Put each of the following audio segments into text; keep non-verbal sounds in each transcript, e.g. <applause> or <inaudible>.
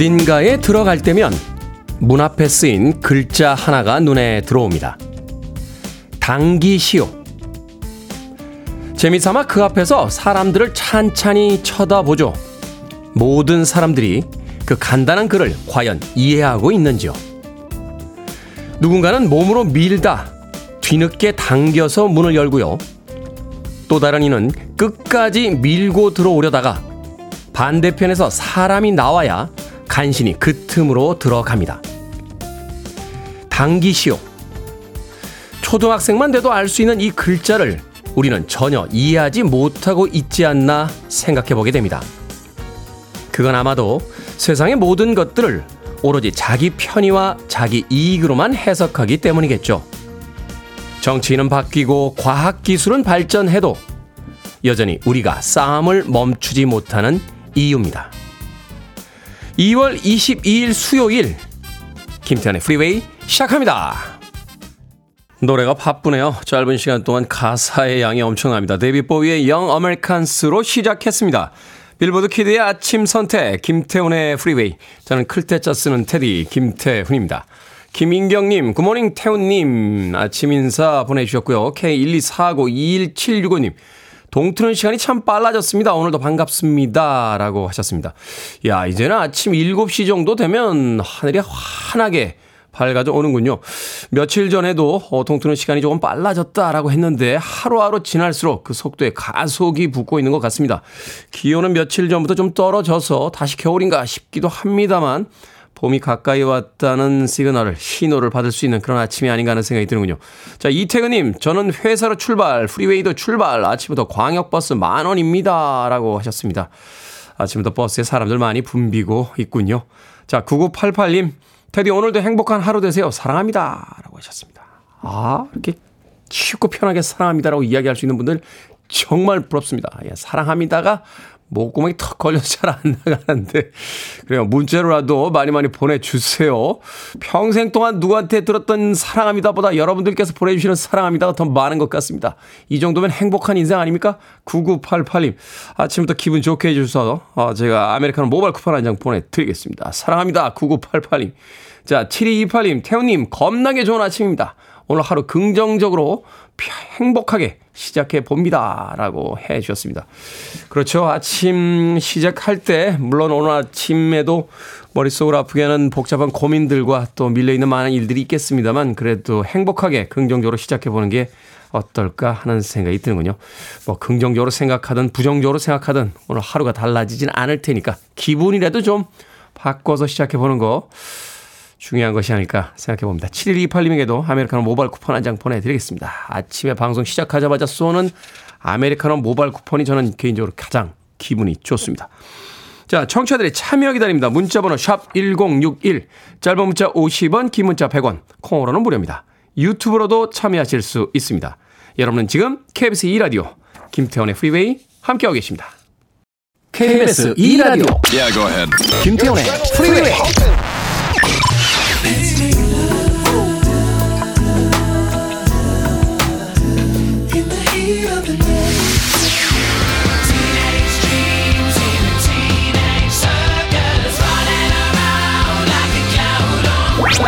어딘가에 들어갈 때면 문 앞에 쓰인 글자 하나가 눈에 들어옵니다. 당기시오. 재미삼아 그 앞에서 사람들을 찬찬히 쳐다보죠. 모든 사람들이 그 간단한 글을 과연 이해하고 있는지요. 누군가는 몸으로 밀다, 뒤늦게 당겨서 문을 열고요. 또 다른 이는 끝까지 밀고 들어오려다가 반대편에서 사람이 나와야 간신히 그 틈으로 들어갑니다. 당기시오. 초등학생만 돼도 알 수 있는 이 글자를 우리는 전혀 이해하지 못하고 있지 않나 생각해 보게 됩니다. 그건 아마도 세상의 모든 것들을 오로지 자기 편의와 자기 이익으로만 해석하기 때문이겠죠. 정치인은 바뀌고 과학 기술은 발전해도 여전히 우리가 싸움을 멈추지 못하는 이유입니다. 2월 22일 수요일 김태훈의 프리웨이 시작합니다. 노래가 바쁘네요. 짧은 시간 동안 가사의 양이 엄청납니다. David Bowie의 Young Americans로 시작했습니다. 빌보드 키드의 아침 선택 김태훈의 프리웨이 저는 클 태 자 쓰는 태디 김태훈입니다. 김인경님, 굿모닝 태훈님 아침 인사 보내주셨고요. K124921765님 동트는 시간이 참 빨라졌습니다. 오늘도 반갑습니다. 라고 하셨습니다. 야, 이제는 아침 7시 정도 되면 하늘이 환하게 밝아져 오는군요. 며칠 전에도 어, 동트는 시간이 조금 빨라졌다라고 했는데 하루하루 지날수록 그 속도에 가속이 붙고 있는 것 같습니다. 기온은 며칠 전부터 좀 떨어져서 다시 겨울인가 싶기도 합니다만 봄이 가까이 왔다는 시그널을, 신호를 받을 수 있는 그런 아침이 아닌가 하는 생각이 드는군요. 자, 이태근님, 저는 회사로 출발, 프리웨이도 출발, 아침부터 광역버스 만 원입니다. 라고 하셨습니다. 아침부터 버스에 사람들 많이 붐비고 있군요. 자, 9988님, 테디 오늘도 행복한 하루 되세요. 사랑합니다. 라고 하셨습니다. 아, 이렇게 쉽고 편하게 사랑합니다라고 이야기할 수 있는 분들 정말 부럽습니다. 예, 사랑합니다가 목구멍이 턱 걸려서 잘 안 나가는데. 그래요. 문자로라도 많이 많이 보내주세요. 평생 동안 누구한테 들었던 사랑합니다보다 여러분들께서 보내주시는 사랑합니다가 더 많은 것 같습니다. 이 정도면 행복한 인생 아닙니까? 9988님. 아침부터 기분 좋게 해주셔서 어, 제가 아메리카노 모바일 쿠폰 한 장 보내드리겠습니다. 사랑합니다. 9988님. 자 7228님 태우님 겁나게 좋은 아침입니다. 오늘 하루 긍정적으로 행복하게 시작해 봅니다. 라고 해 주셨습니다. 그렇죠. 아침 시작할 때, 물론 오늘 아침에도 머릿속을 아프게 하는 복잡한 고민들과 또 밀려있는 많은 일들이 있겠습니다만, 그래도 행복하게 긍정적으로 시작해 보는 게 어떨까 하는 생각이 드는군요. 뭐, 긍정적으로 생각하든 부정적으로 생각하든 오늘 하루가 달라지진 않을 테니까 기분이라도 좀 바꿔서 시작해 보는 거 중요한 것이 아닐까 생각해 봅니다. 7128님에게도 아메리카노 모바일 쿠폰 한 장 보내드리겠습니다. 아침에 방송 시작하자마자 쏘는 아메리카노 모바일 쿠폰이 저는 개인적으로 가장 기분이 좋습니다. 자, 청취자들의 참여 기다립니다. 문자번호 샵 1061, 짧은 문자 50원, 긴 문자 100원, 콩으로는 무료입니다. 유튜브로도 참여하실 수 있습니다. 여러분은 지금 KBS 2라디오 김태훈의 프리웨이 함께하고 계십니다. KBS 2라디오 yeah, 김태훈의 프리웨이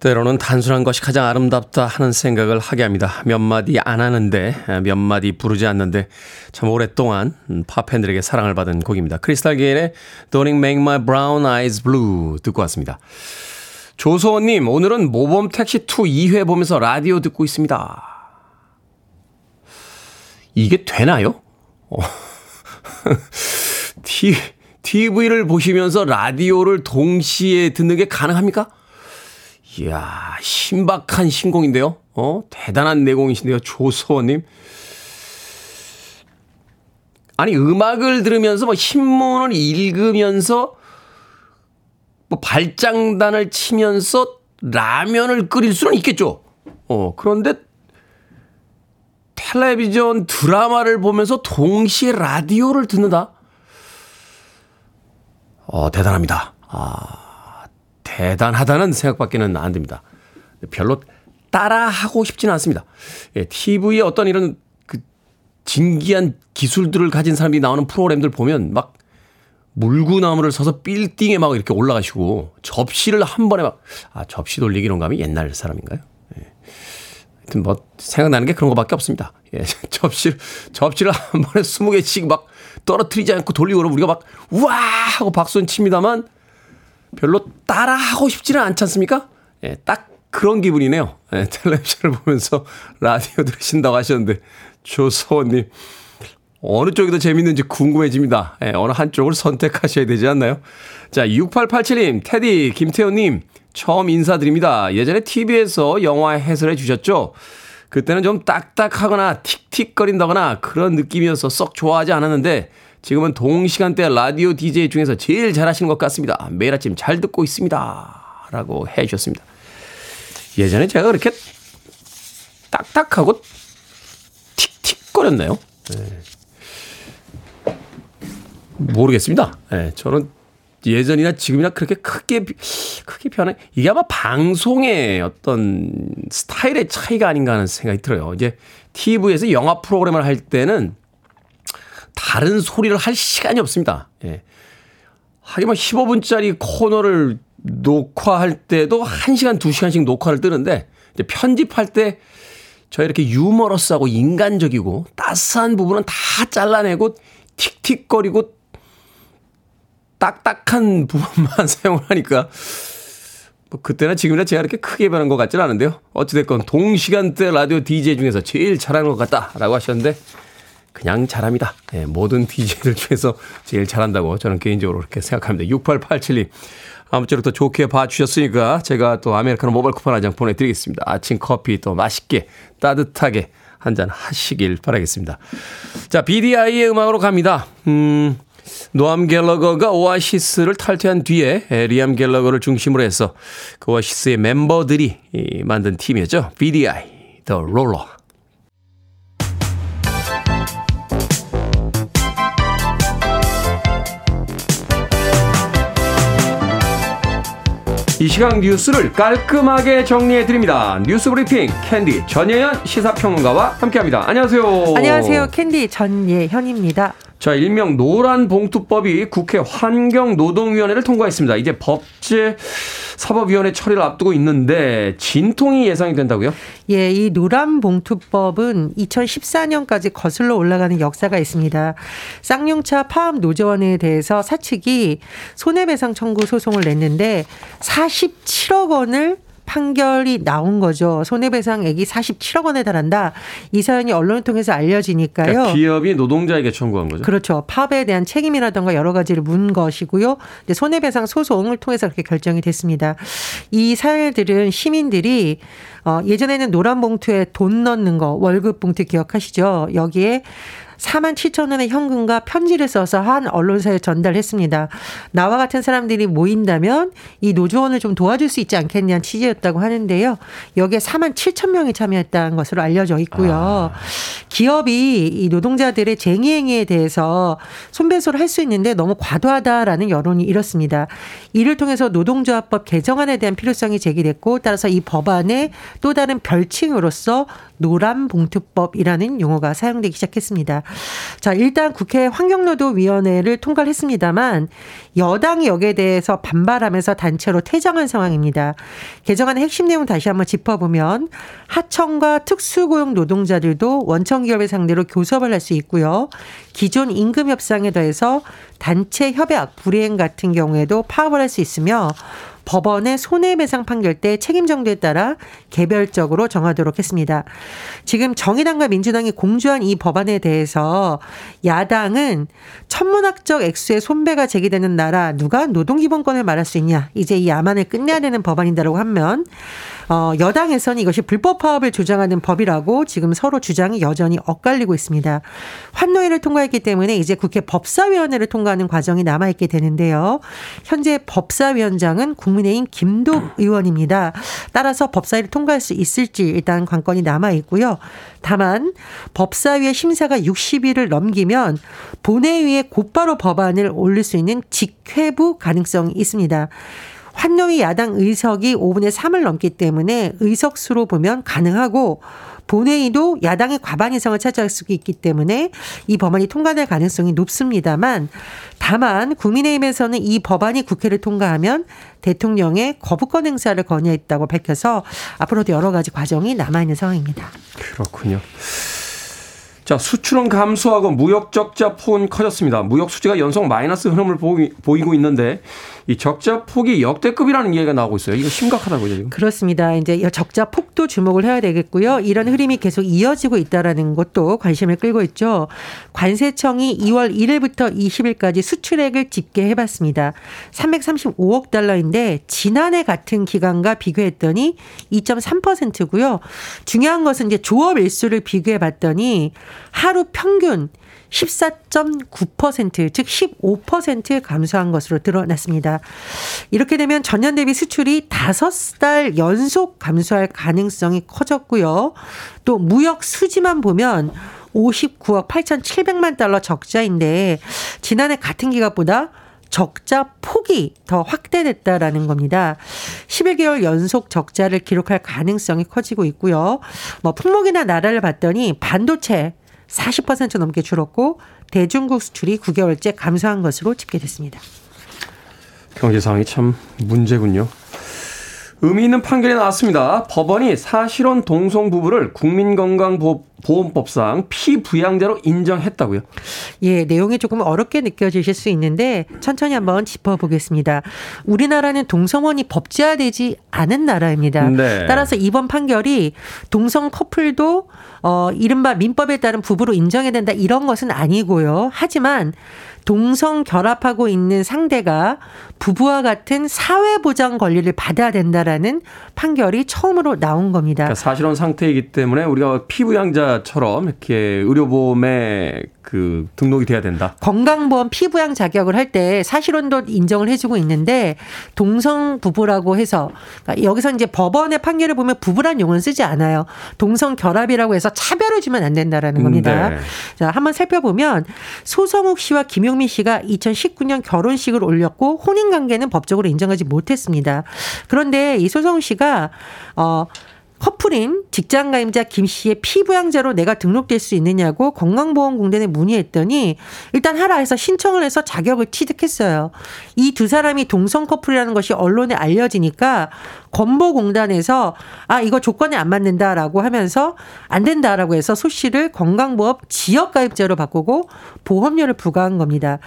때로는 단순한 것이 가장 아름답다 하는 생각을 하게 합니다. 몇 마디 안 하는데, 몇 마디 부르지 않는데, 참 오랫동안 팝팬들에게 사랑을 받은 곡입니다. 크리스탈 게일의 Don't Make My Brown Eyes Blue 듣고 왔습니다. 조소원님, 오늘은 모범 택시 2 2회 보면서 라디오 듣고 있습니다. 이게 되나요? 어. <laughs> TV를 보시면서 라디오를 동시에 듣는 게 가능합니까? 이야, 신박한 신공인데요. 어, 대단한 내공이신데요. 조소원님. 아니, 음악을 들으면서 뭐 신문을 읽으면서 뭐 발장단을 치면서 라면을 끓일 수는 있겠죠. 어, 그런데 텔레비전 드라마를 보면서 동시에 라디오를 듣는다? 어, 대단합니다. 아, 대단하다는 생각밖에는 안 듭니다. 별로 따라하고 싶지는 않습니다. 예, TV에 어떤 이런 그 진기한 기술들을 가진 사람이 나오는 프로그램들 보면 막 물구나무를 서서 빌딩에 막 이렇게 올라가시고 접시를 한 번에 막, 아, 접시 돌리기 이런 감이 옛날 사람인가요? 예. 하여튼 뭐 생각나는 게 그런 것밖에 없습니다. 예, <laughs> 접시를, 접시를 한 번에 스무 개씩 막 떨어뜨리지 않고 돌리고 그러면 우리가 막, 우와! 하고 박수는 칩니다만 별로 따라하고 싶지는 않지 않습니까? 예, 딱 그런 기분이네요. 예, 텔레비전을 보면서 라디오 들으신다고 하셨는데, 조서원님, 어느 쪽이 더 재밌는지 궁금해집니다. 예, 어느 한쪽을 선택하셔야 되지 않나요? 자, 6887님, 테디, 김태호님, 처음 인사드립니다. 예전에 TV에서 영화 해설해 주셨죠? 그때는 좀 딱딱하거나 틱틱거린다거나 그런 느낌이어서 썩 좋아하지 않았는데 지금은 동시간대 라디오 DJ 중에서 제일 잘하시는 것 같습니다. 매일 아침 잘 듣고 있습니다. 라고 해 주셨습니다. 예전에 제가 그렇게 딱딱하고 틱틱거렸나요? 네. 모르겠습니다. 네, 저는 예전이나 지금이나 그렇게 크게 크게 변해 이게 아마 방송의 어떤 스타일의 차이가 아닌가 하는 생각이 들어요. 이제 TV에서 영화 프로그램을 할 때는 다른 소리를 할 시간이 없습니다. 예. 하기만 15분짜리 코너를 녹화할 때도 1시간, 2시간씩 녹화를 뜨는데 이제 편집할 때저 이렇게 유머러스하고 인간적이고 따스한 부분은 다 잘라내고 틱틱거리고 딱딱한 부분만 <laughs> 사용을 하니까 뭐 그때나 지금이나 제가 이렇게 크게 변한 것 같지는 않은데요. 어찌됐건 동시간대 라디오 DJ 중에서 제일 잘하는 것 같다라고 하셨는데 그냥 잘합니다. 네, 모든 DJ들 중에서 제일 잘한다고 저는 개인적으로 그렇게 생각합니다. 6887님. 아무쪼록 더 좋게 봐주셨으니까 제가 또 아메리카노 모바일 쿠폰 한 장 보내드리겠습니다. 아침 커피 또 맛있게 따뜻하게 한 잔 하시길 바라겠습니다. 자, BDI의 음악으로 갑니다. 음, 노엘 갤러거가 오아시스를 탈퇴한 뒤에 리암 갤러거를 중심으로 해서 그 오아시스의 멤버들이 만든 팀이었죠. BDI, The Roller. 이 시각 뉴스를 깔끔하게 정리해 드립니다. 뉴스 브리핑 캔디 전예현 시사평론가와 함께합니다. 안녕하세요. 안녕하세요. 캔디 전예현입니다. 자, 일명 노란 봉투법이 국회 환경노동위원회를 통과했습니다. 이제 법제 사법위원회 처리를 앞두고 있는데 진통이 예상이 된다고요? 예, 이 노란 봉투법은 2014년까지 거슬러 올라가는 역사가 있습니다. 쌍용차 파업 노조원에 대해서 사측이 손해배상 청구 소송을 냈는데 47억 원을 판결이 나온 거죠. 손해배상액이 47억 원에 달한다. 이 사연이 언론을 통해서 알려지니까요. 그러니까 기업이 노동자에게 청구한 거죠. 그렇죠. 파업에 대한 책임이라던가 여러 가지를 문 것이고요. 손해배상 소송을 통해서 그렇게 결정이 됐습니다. 이 사연들은 시민들이 어, 예전에는 노란 봉투에 돈 넣는 거 월급 봉투 기억하시죠? 여기에 4만 7천 원의 현금과 편지를 써서 한 언론사에 전달했습니다. 나와 같은 사람들이 모인다면 이 노조원을 좀 도와줄 수 있지 않겠냐는 취지였다고 하는데요. 여기에 4만 7천 명이 참여했다는 것으로 알려져 있고요. 아. 기업이 이 노동자들의 쟁의 행위에 대해서 손배소를 할 수 있는데 너무 과도하다라는 여론이 이렇습니다. 이를 통해서 노동조합법 개정안에 대한 필요성이 제기됐고 따라서 이 법안의 또 다른 별칭으로서 노란 봉투법이라는 용어가 사용되기 시작했습니다. 자, 일단 국회 환경노동위원회를 통과를 했습니다만 여당이 여기에 대해서 반발하면서 단체로 퇴장한 상황입니다. 개정안의 핵심 내용 다시 한번 짚어보면 하청과 특수고용 노동자들도 원청 기업을 상대로 교섭을 할 수 있고요. 기존 임금 협상에 더해서 단체 협약 불이행 같은 경우에도 파업을 할 수 있으며 법원의 손해배상 판결 때 책임 정도에 따라 개별적으로 정하도록 했습니다. 지금 정의당과 민주당이 공주한 이 법안에 대해서 야당은 천문학적 액수의 손배가 제기되는 나라 누가 노동기본권을 말할 수 있냐 이제 이 야만을 끝내야 되는 법안이다라고 하면 어, 여당에서는 이것이 불법 파업을 주장하는 법이라고 지금 서로 주장이 여전히 엇갈리고 있습니다. 환노위를 통과했기 때문에 이제 국회 법사위원회를 통과하는 과정이 남아있게 되는데요. 현재 법사위원장은 국 국민의힘 김도 의원입니다. 따라서 법사위를 통과할 수 있을지 일단 관건이 남아 있고요. 다만 법사위의 심사가 60일을 넘기면 본회의에 곧바로 법안을 올릴 수 있는 직회부 가능성이 있습니다. 환노위 야당 의석이 5분의 3을 넘기 때문에 의석수로 보면 가능하고 본회의도 야당의 과반 이상을 차지할 수 있기 때문에 이 법안이 통과될 가능성이 높습니다만 다만 국민의힘에서는 이 법안이 국회를 통과하면 대통령의 거부권 행사를 건의했다고 밝혀서 앞으로도 여러 가지 과정이 남아 있는 상황입니다. 그렇군요. 자, 수출은 감소하고 무역 적자 폭은 커졌습니다. 무역 수지가 연속 마이너스 흐름을 보이고 있는데 이 적자 폭이 역대급이라는 얘기가 나오고 있어요. 이거 심각하다고요, 지금. 그렇습니다. 이제 적자 폭도 주목을 해야 되겠고요. 이런 흐름이 계속 이어지고 있다라는 것도 관심을 끌고 있죠. 관세청이 2월 1일부터 20일까지 수출액을 집계해 봤습니다. 335억 달러인데 지난해 같은 기간과 비교했더니 2.3%고요. 중요한 것은 이제 조업 일수를 비교해 봤더니 하루 평균 14.9%, 즉 15% 감소한 것으로 드러났습니다. 이렇게 되면 전년 대비 수출이 5달 연속 감소할 가능성이 커졌고요. 또 무역 수지만 보면 59억 8,700만 달러 적자인데 지난해 같은 기간보다 적자 폭이 더 확대됐다라는 겁니다. 11개월 연속 적자를 기록할 가능성이 커지고 있고요. 뭐 품목이나 나라를 봤더니 반도체 40% 넘게 줄었고 대중국 수출이 9개월째 감소한 것으로 집계됐습니다. 경제 상황이 참 문제군요. 의미 있는 판결이 나왔습니다. 법원이 사실혼 동성 부부를 국민건강보험법상 피부양자로 인정했다고요? 예, 내용이 조금 어렵게 느껴지실 수 있는데 천천히 한번 짚어보겠습니다. 우리나라는 동성혼이 법제화되지 않은 나라입니다. 네. 따라서 이번 판결이 동성 커플도 어 이른바 민법에 따른 부부로 인정해야 된다 이런 것은 아니고요. 하지만 동성 결합하고 있는 상대가 부부와 같은 사회보장 권리를 받아야 된다라는 판결이 처음으로 나온 겁니다. 그러니까 사실혼 상태이기 때문에 우리가 피부양자처럼 이렇게 의료보험에 그 등록이 돼야 된다. 건강보험 피부양 자격을 할 때 사실혼도 인정을 해주고 있는데 동성 부부라고 해서 그러니까 여기서 이제 법원의 판결을 보면 부부란 용어는 쓰지 않아요. 동성 결합이라고 해서 차별을 주면 안 된다라는 겁니다. 네. 자 한번 살펴보면 소성욱 씨와 김용 민 씨가 2019년 결혼식을 올렸고 혼인 관계는 법적으로 인정하지 못했습니다. 그런데 이 소성욱 씨가 어 커플인 직장가임자 김 씨의 피부양자로 내가 등록될 수 있느냐고 건강보험공단에 문의했더니 일단 하라 해서 신청을 해서 자격을 취득했어요. 이 두 사람이 동성 커플이라는 것이 언론에 알려지니까 건보공단에서 아 이거 조건에 안 맞는다라고 하면서 안 된다라고 해서 소 씨를 건강보험 지역가입자로 바꾸고 보험료를 부과한 겁니다.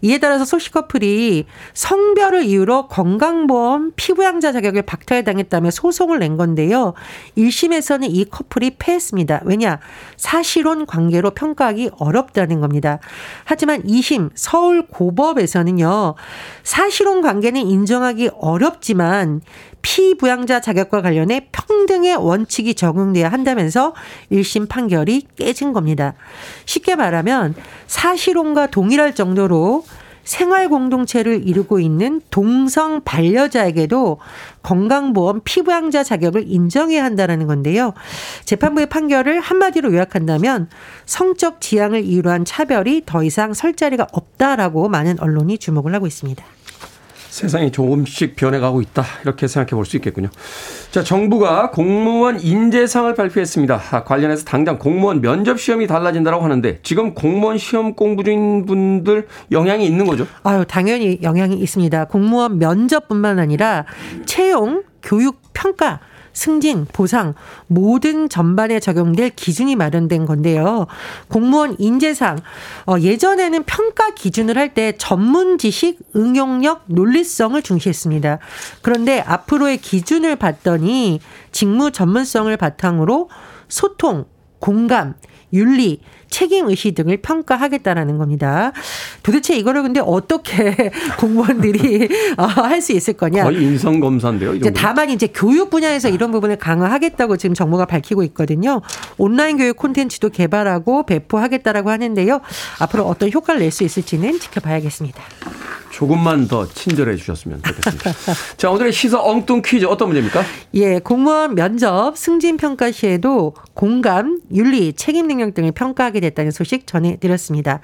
이에 따라서 소씨 커플이 성별을 이유로 건강보험 피부양자 자격을 박탈당했다며 소송을 낸 건데요. 1심에서는 이 커플이 패했습니다. 왜냐? 사실혼 관계로 평가하기 어렵다는 겁니다. 하지만 2심 서울 고법에서는요. 사실혼 관계는 인정하기 어렵지만 피 부양자 자격과 관련해 평등의 원칙이 적용돼야 한다면서 1심 판결이 깨진 겁니다. 쉽게 말하면 사실혼과 동일할 정도로 생활 공동체를 이루고 있는 동성 반려자에게도 건강보험 피부양자 자격을 인정해야 한다는 건데요. 재판부의 판결을 한마디로 요약한다면 성적 지향을 이유로 한 차별이 더 이상 설 자리가 없다라고 많은 언론이 주목을 하고 있습니다. 세상이 조금씩 변해가고 있다. 이렇게 생각해 볼 수 있겠군요. 자, 정부가 공무원 인재상을 발표했습니다. 아, 관련해서 당장 공무원 면접 시험이 달라진다고 하는데 지금 공무원 시험 공부 중인 분들 영향이 있는 거죠? 아유, 당연히 영향이 있습니다. 공무원 면접뿐만 아니라 채용, 교육, 평가 승진, 보상 모든 전반에 적용될 기준이 마련된 건데요. 공무원 인재상 어, 예전에는 평가 기준을 할 때 전문 지식, 응용력, 논리성을 중시했습니다. 그런데 앞으로의 기준을 봤더니 직무 전문성을 바탕으로 소통, 공감, 윤리, 책임 의식 등을 평가하겠다라는 겁니다. 도대체 이거를 근데 어떻게 <laughs> 공무원들이 <laughs> 어, 할수 있을 거냐? 거의 인성 검사인데요. 이제 다만 이제 교육 분야에서 이런 부분을 강화하겠다고 지금 정부가 밝히고 있거든요. 온라인 교육 콘텐츠도 개발하고 배포하겠다라고 하는데요. 앞으로 어떤 효과를 낼 수 있을지는 지켜봐야겠습니다. 조금만 더 친절해 주셨으면 좋겠습니다. <laughs> 자, 오늘의 시사 엉뚱 퀴즈 어떤 문제입니까? 예, 공무원 면접 승진 평가 시에도 공감, 윤리, 책임 능력 등을 평가하게 됐다는 소식 전해드렸습니다.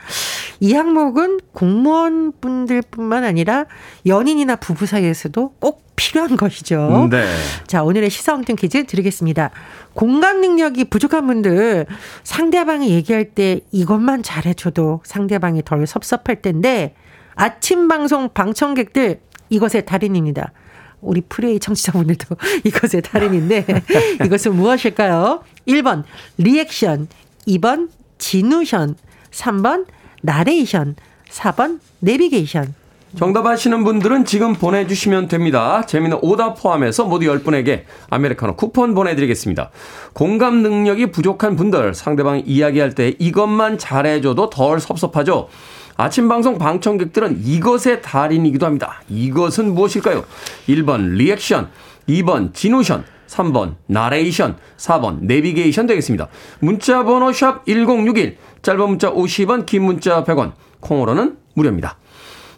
이 항목은 공무원분들 뿐만 아니라 연인이나 부부 사이에서도 꼭 필요한 것이죠. 네. 자, 오늘의 시사 엉뚱 퀴즈 드리겠습니다. 공감 능력이 부족한 분들 상대방이 얘기할 때 이것만 잘해줘도 상대방이 덜 섭섭할 텐데 아침 방송 방청객들 이것의 달인입니다. 우리 프레이 청취자분들도 <laughs> 이것의 달인인데 <laughs> 이것은 무엇일까요? 1번 리액션, 2번 진우션, 3번 나레이션, 4번 내비게이션. 정답 아시는 분들은 지금 보내주시면 됩니다. 재미는 오답 포함해서 모두 10분에게 아메리카노 쿠폰 보내드리겠습니다. 공감 능력이 부족한 분들, 상대방이 이야기할 때 이것만 잘해줘도 덜 섭섭하죠. 아침 방송 방청객들은 이것의 달인이기도 합니다. 이것은 무엇일까요? 1번 리액션, 2번 지누션, 3번 나레이션, 4번 내비게이션 되겠습니다. 문자 번호 샵 1061, 짧은 문자 50원, 긴 문자 100원, 콩으로는 무료입니다.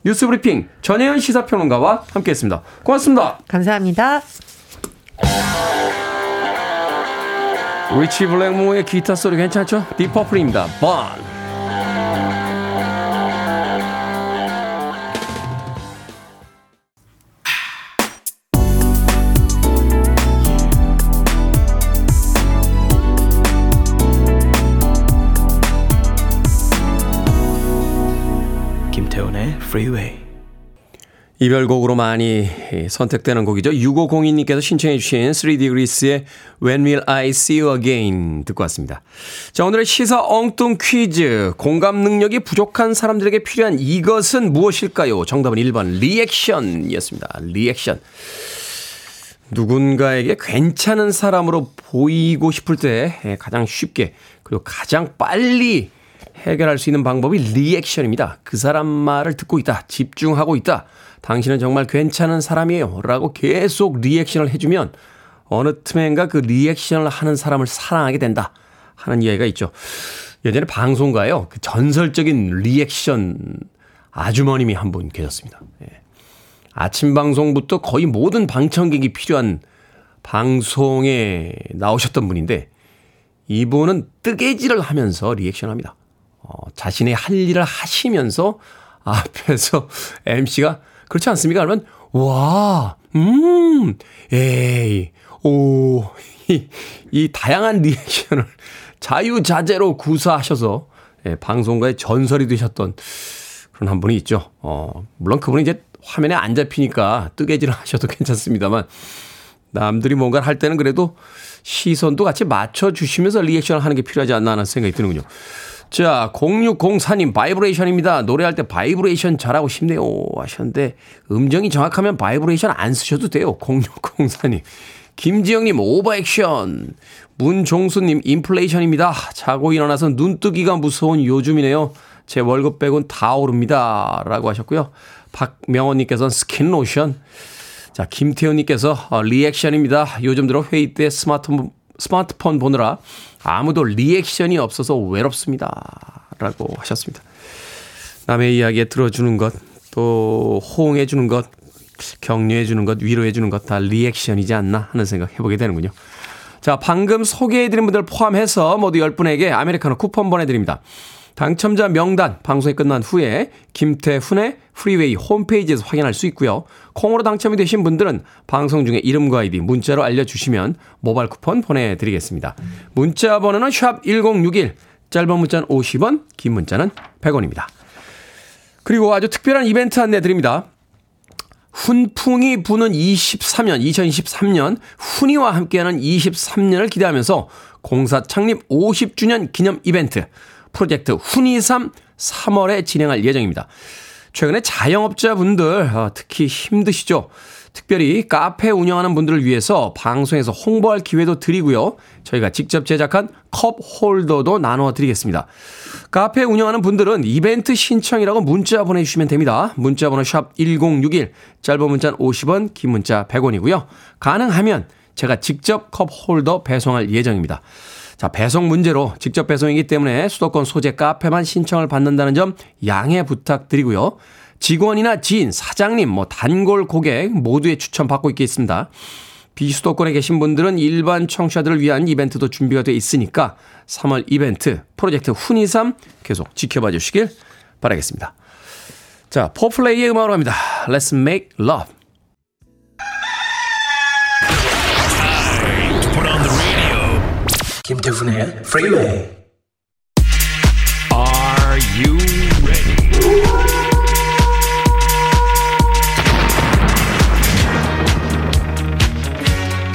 뉴스 브리핑 전예현 시사평론가와 함께했습니다. 고맙습니다. 감사합니다. 리치 블랙모어의 기타 소리 괜찮죠? 딥 퍼플입니다. Burn. Freeway. 이별곡으로 많이 선택되는 곡이죠. 6502님께서 신청해 주신 3Degrees의 When Will I See You Again 듣고 왔습니다. 자, 오늘의 시사 엉뚱 퀴즈. 공감 능력이 부족한 사람들에게 필요한 이것은 무엇일까요? 정답은 1번 리액션이었습니다. 리액션. 누군가에게 괜찮은 사람으로 보이고 싶을 때 가장 쉽게 그리고 가장 빨리 해결할 수 있는 방법이 리액션입니다. 그 사람 말을 듣고 있다. 집중하고 있다. 당신은 정말 괜찮은 사람이에요. 라고 계속 리액션을 해주면 어느 틈엔가 그 리액션을 하는 사람을 사랑하게 된다. 하는 이야기가 있죠. 예전에 방송가요. 그 전설적인 리액션 아주머님이 한 분 계셨습니다. 예. 아침 방송부터 거의 모든 방청객이 필요한 방송에 나오셨던 분인데 이분은 뜨개질을 하면서 리액션 합니다. 어, 자신의 할 일을 하시면서 앞에서 <laughs> MC가 그렇지 않습니까? 그러면 와, 음, 에이, 오, <laughs> 이, 이 다양한 리액션을 자유자재로 구사하셔서 예, 방송가의 전설이 되셨던 그런 한 분이 있죠. 어, 물론 그분이 이제 화면에 안 잡히니까 뜨개질을 하셔도 <laughs> 괜찮습니다만 남들이 뭔가를 할 때는 그래도 시선도 같이 맞춰주시면서 리액션을 하는 게 필요하지 않나 하는 생각이 드는군요. 자, 0604님, 바이브레이션입니다. 노래할 때 바이브레이션 잘하고 싶네요. 하셨는데, 음정이 정확하면 바이브레이션 안 쓰셔도 돼요. 0604님. 김지영님, 오버액션. 문종수님, 인플레이션입니다. 자고 일어나서 눈뜨기가 무서운 요즘이네요. 제 월급 빼곤 다 오릅니다. 라고 하셨고요. 박명원님께서는 스킨 로션. 자, 김태현님께서 어, 리액션입니다. 요즘 들어 회의 때 스마트폰, 스마트폰 보느라 아무도 리액션이 없어서 외롭습니다. 라고 하셨습니다. 남의 이야기에 들어주는 것, 또 호응해주는 것, 격려해주는 것, 위로해주는 것 다 리액션이지 않나 하는 생각 해보게 되는군요. 자, 방금 소개해드린 분들 포함해서 모두 10분에게 아메리카노 쿠폰 보내드립니다. 당첨자 명단 방송이 끝난 후에 김태훈의 프리웨이 홈페이지에서 확인할 수 있고요. 콩으로 당첨이 되신 분들은 방송 중에 이름과 아이디 문자로 알려주시면 모바일 쿠폰 보내드리겠습니다. 문자 번호는 샵 1061, 짧은 문자는 50원, 긴 문자는 100원입니다. 그리고 아주 특별한 이벤트 안내 드립니다. 훈풍이 부는 23년, 2023년 훈이와 함께하는 23년을 기대하면서 공사 창립 50주년 기념 이벤트 프로젝트 훈이3 3월에 진행할 예정입니다. 최근에 자영업자분들 어, 특히 힘드시죠? 특별히 카페 운영하는 분들을 위해서 방송에서 홍보할 기회도 드리고요. 저희가 직접 제작한 컵 홀더도 나눠 드리겠습니다. 카페 운영하는 분들은 이벤트 신청이라고 문자 보내주시면 됩니다. 문자 번호 샵 1061, 짧은 문자는 50원, 긴 문자 100원이고요. 가능하면 제가 직접 컵 홀더 배송할 예정입니다. 자, 배송 문제로 직접 배송이기 때문에 수도권 소재 카페만 신청을 받는다는 점 양해 부탁드리고요. 직원이나 지인, 사장님, 뭐 단골 고객 모두의 추천 받고 있겠습니다. 비수도권에 계신 분들은 일반 청취자들을 위한 이벤트도 준비가 되어 있으니까 3월 이벤트 프로젝트 훈이삼 계속 지켜봐 주시길 바라겠습니다. 자, 포플레이의 음악으로 합니다. Let's make love. 김태훈의 Freeway. Are you ready?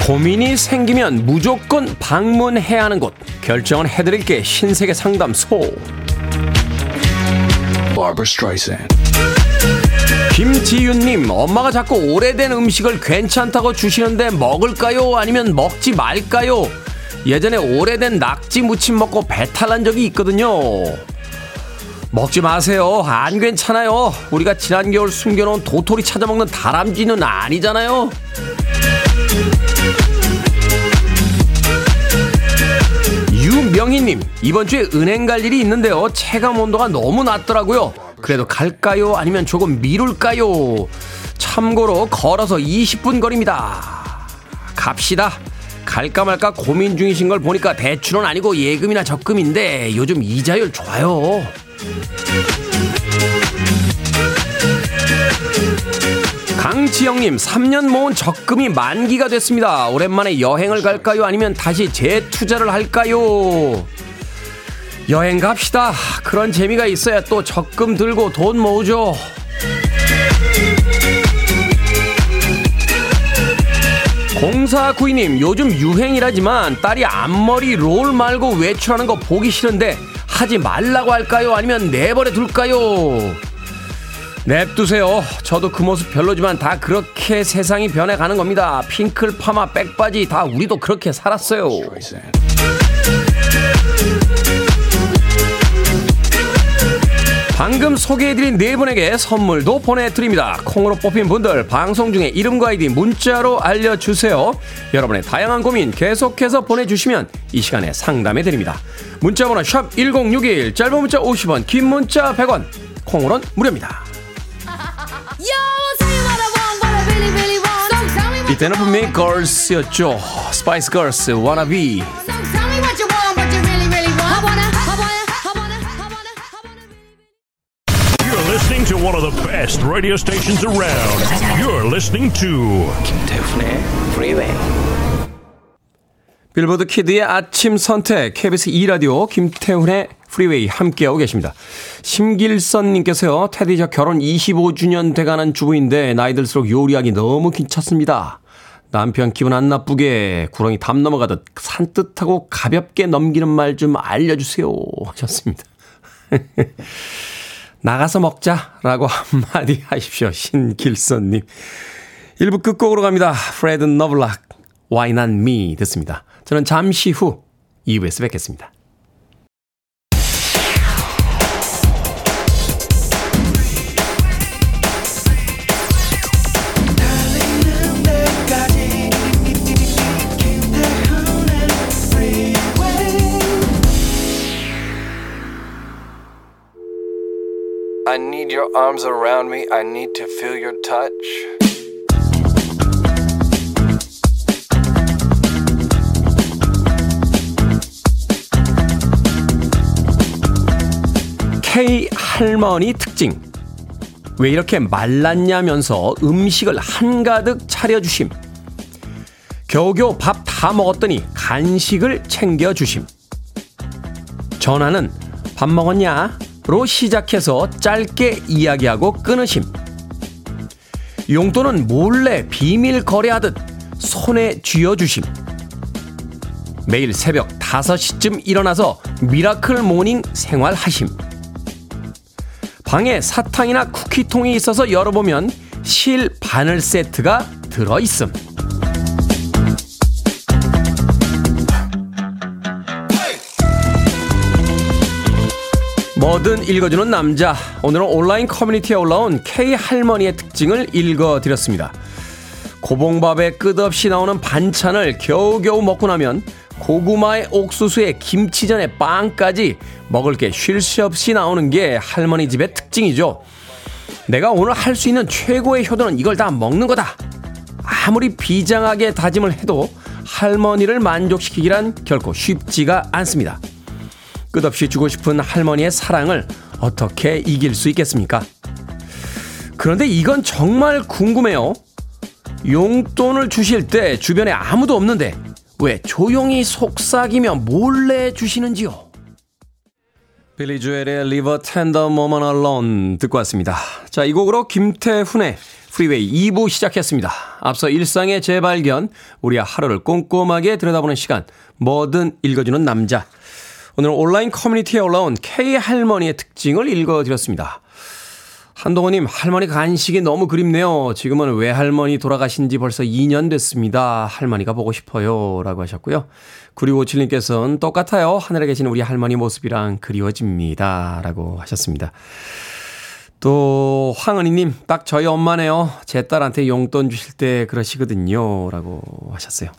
고민이 생기면 무조건 방문해야 하는 곳. 결정은 해드릴게 신세계 상담소. Barbara Streisand. 김지윤님, 엄마가 자꾸 오래된 음식을 괜찮다고 주시는데 먹을까요? 아니면 먹지 말까요? 예전에 오래된 낙지 무침 먹고 배탈 난 적이 있거든요. 먹지 마세요. 안 괜찮아요. 우리가 지난 겨울 숨겨놓은 도토리 찾아먹는 다람쥐는 아니잖아요. 유명희님, 이번 주에 은행 갈 일이 있는데요. 체감 온도가 너무 낮더라고요. 그래도 갈까요? 아니면 조금 미룰까요? 참고로 걸어서 20분 거리입니다. 갑시다. 갈까 말까 고민 중이신 걸 보니까 대출은 아니고 예금이나 적금인데 요즘 이자율 좋아요. 강지영님, 3년 모은 적금이 만기가 됐습니다. 오랜만에 여행을 갈까요? 아니면 다시 재투자를 할까요? 여행 갑시다. 그런 재미가 있어야 또 적금 들고 돈 모으죠. 공사구이님 요즘 유행이라지만 딸이 앞머리 롤 말고 외출하는 거 보기 싫은데 하지 말라고 할까요? 아니면 내버려 둘까요? 냅두세요. 저도 그 모습 별로지만 다 그렇게 세상이 변해가는 겁니다. 핑클 파마 백바지 다 우리도 그렇게 살았어요. 방금 소개해드린 네 분에게 선물도 보내드립니다. 콩으로 뽑힌 분들 방송 중에 이름과 아이디 문자로 알려주세요. 여러분의 다양한 고민 계속해서 보내주시면 이 시간에 상담해드립니다. 문자번호 샵 1061 짧은 문자 50원 긴 문자 100원 콩으로는 무료입니다. <laughs> 이때는 분명히 걸스였죠. 스파이스 걸스 Wannabe best radio stations around. You're listening to 김태훈의 Freeway. 빌보드 키드의 아침 선택 KBS 2 라디오 김태훈의 프리웨이 함께하고 계십니다. 심길선 님께서요. 테디 저 결혼 25주년 돼가는 주부인데 나이 들수록 요리하기 너무 귀찮습니다. 남편 기분 안 나쁘게 구렁이 담 넘어가듯 산뜻하고 가볍게 넘기는 말 좀 알려주세요 하셨습니다. <laughs> 나가서 먹자라고 <laughs> 한마디 하십시오. 신길선님. 1부 끝곡으로 갑니다. 프레드 너블락, Why Not Me 듣습니다. 저는 잠시 후 2부에서 뵙겠습니다. Your arms around me. I need to feel your touch. K 할머니 특징. 왜 이렇게 말랐냐면서 음식을 한가득 차려주심. 겨우겨우 밥 다 먹었더니 간식을 챙겨주심. 전화는 밥 먹었냐? 로 시작해서 짧게 이야기하고 끊으심. 용돈은 몰래 비밀 거래하듯 손에 쥐어주심. 매일 새벽 5시쯤 일어나서 miracle morning 생활하심. 방에 사탕이나 쿠키통이 있어서 열어보면 실 바늘 세트가 들어있음. 뭐든 읽어주는 남자. 오늘은 온라인 커뮤니티에 올라온 K 할머니의 특징을 읽어드렸습니다. 고봉밥에 끝없이 나오는 반찬을 겨우겨우 먹고 나면 고구마의 옥수수에 김치전에 빵까지 먹을 게 쉴 새 없이 나오는 게 할머니 집의 특징이죠. 내가 오늘 할 수 있는 최고의 효도는 이걸 다 먹는 거다. 아무리 비장하게 다짐을 해도 할머니를 만족시키기란 결코 쉽지가 않습니다. 끝없이 주고 싶은 할머니의 사랑을 어떻게 이길 수 있겠습니까? 그런데 이건 정말 궁금해요. 용돈을 주실 때 주변에 아무도 없는데 왜 조용히 속삭이며 몰래 주시는지요? 빌리 주엘의 a Tender Moment Alone 듣고 왔습니다. 자, 이 곡으로 김태훈의 프리웨이 2부 시작했습니다. 앞서 일상의 재발견, 우리의 하루를 꼼꼼하게 들여다보는 시간, 뭐든 읽어주는 남자. 오늘 온라인 커뮤니티에 올라온 K 할머니의 특징을 읽어드렸습니다. 한동호님, 할머니 간식이 너무 그립네요. 지금은 외할머니 돌아가신 지 벌써 2년 됐습니다. 할머니가 보고 싶어요. 라고 하셨고요. 9657님께서는 똑같아요. 하늘에 계신 우리 할머니 모습이랑 그리워집니다. 라고 하셨습니다. 또, 황은희님, 딱 저희 엄마네요. 제 딸한테 용돈 주실 때 그러시거든요. 라고 하셨어요.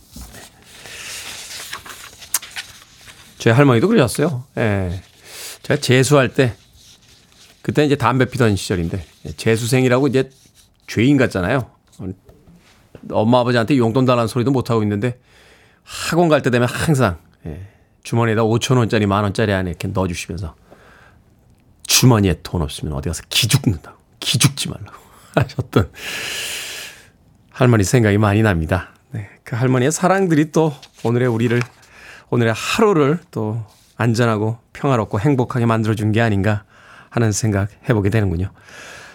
제 할머니도 그러셨어요. 예. 제가 재수할 때, 그때 이제 담배 피던 시절인데, 재수생이라고 이제 죄인 같잖아요. 엄마 아버지한테 용돈 달라는 소리도 못 하고 있는데, 학원 갈 때 되면 항상, 예, 주머니에다 5천 원짜리, 만 원짜리 안에 이렇게 넣어주시면서, 주머니에 돈 없으면 어디 가서 기죽는다고, 기죽지 말라고 <laughs> 하셨던 할머니 생각이 많이 납니다. 네, 그 할머니의 사랑들이 또 오늘의 우리를 오늘의 하루를 또 안전하고 평화롭고 행복하게 만들어준 게 아닌가 하는 생각 해보게 되는군요.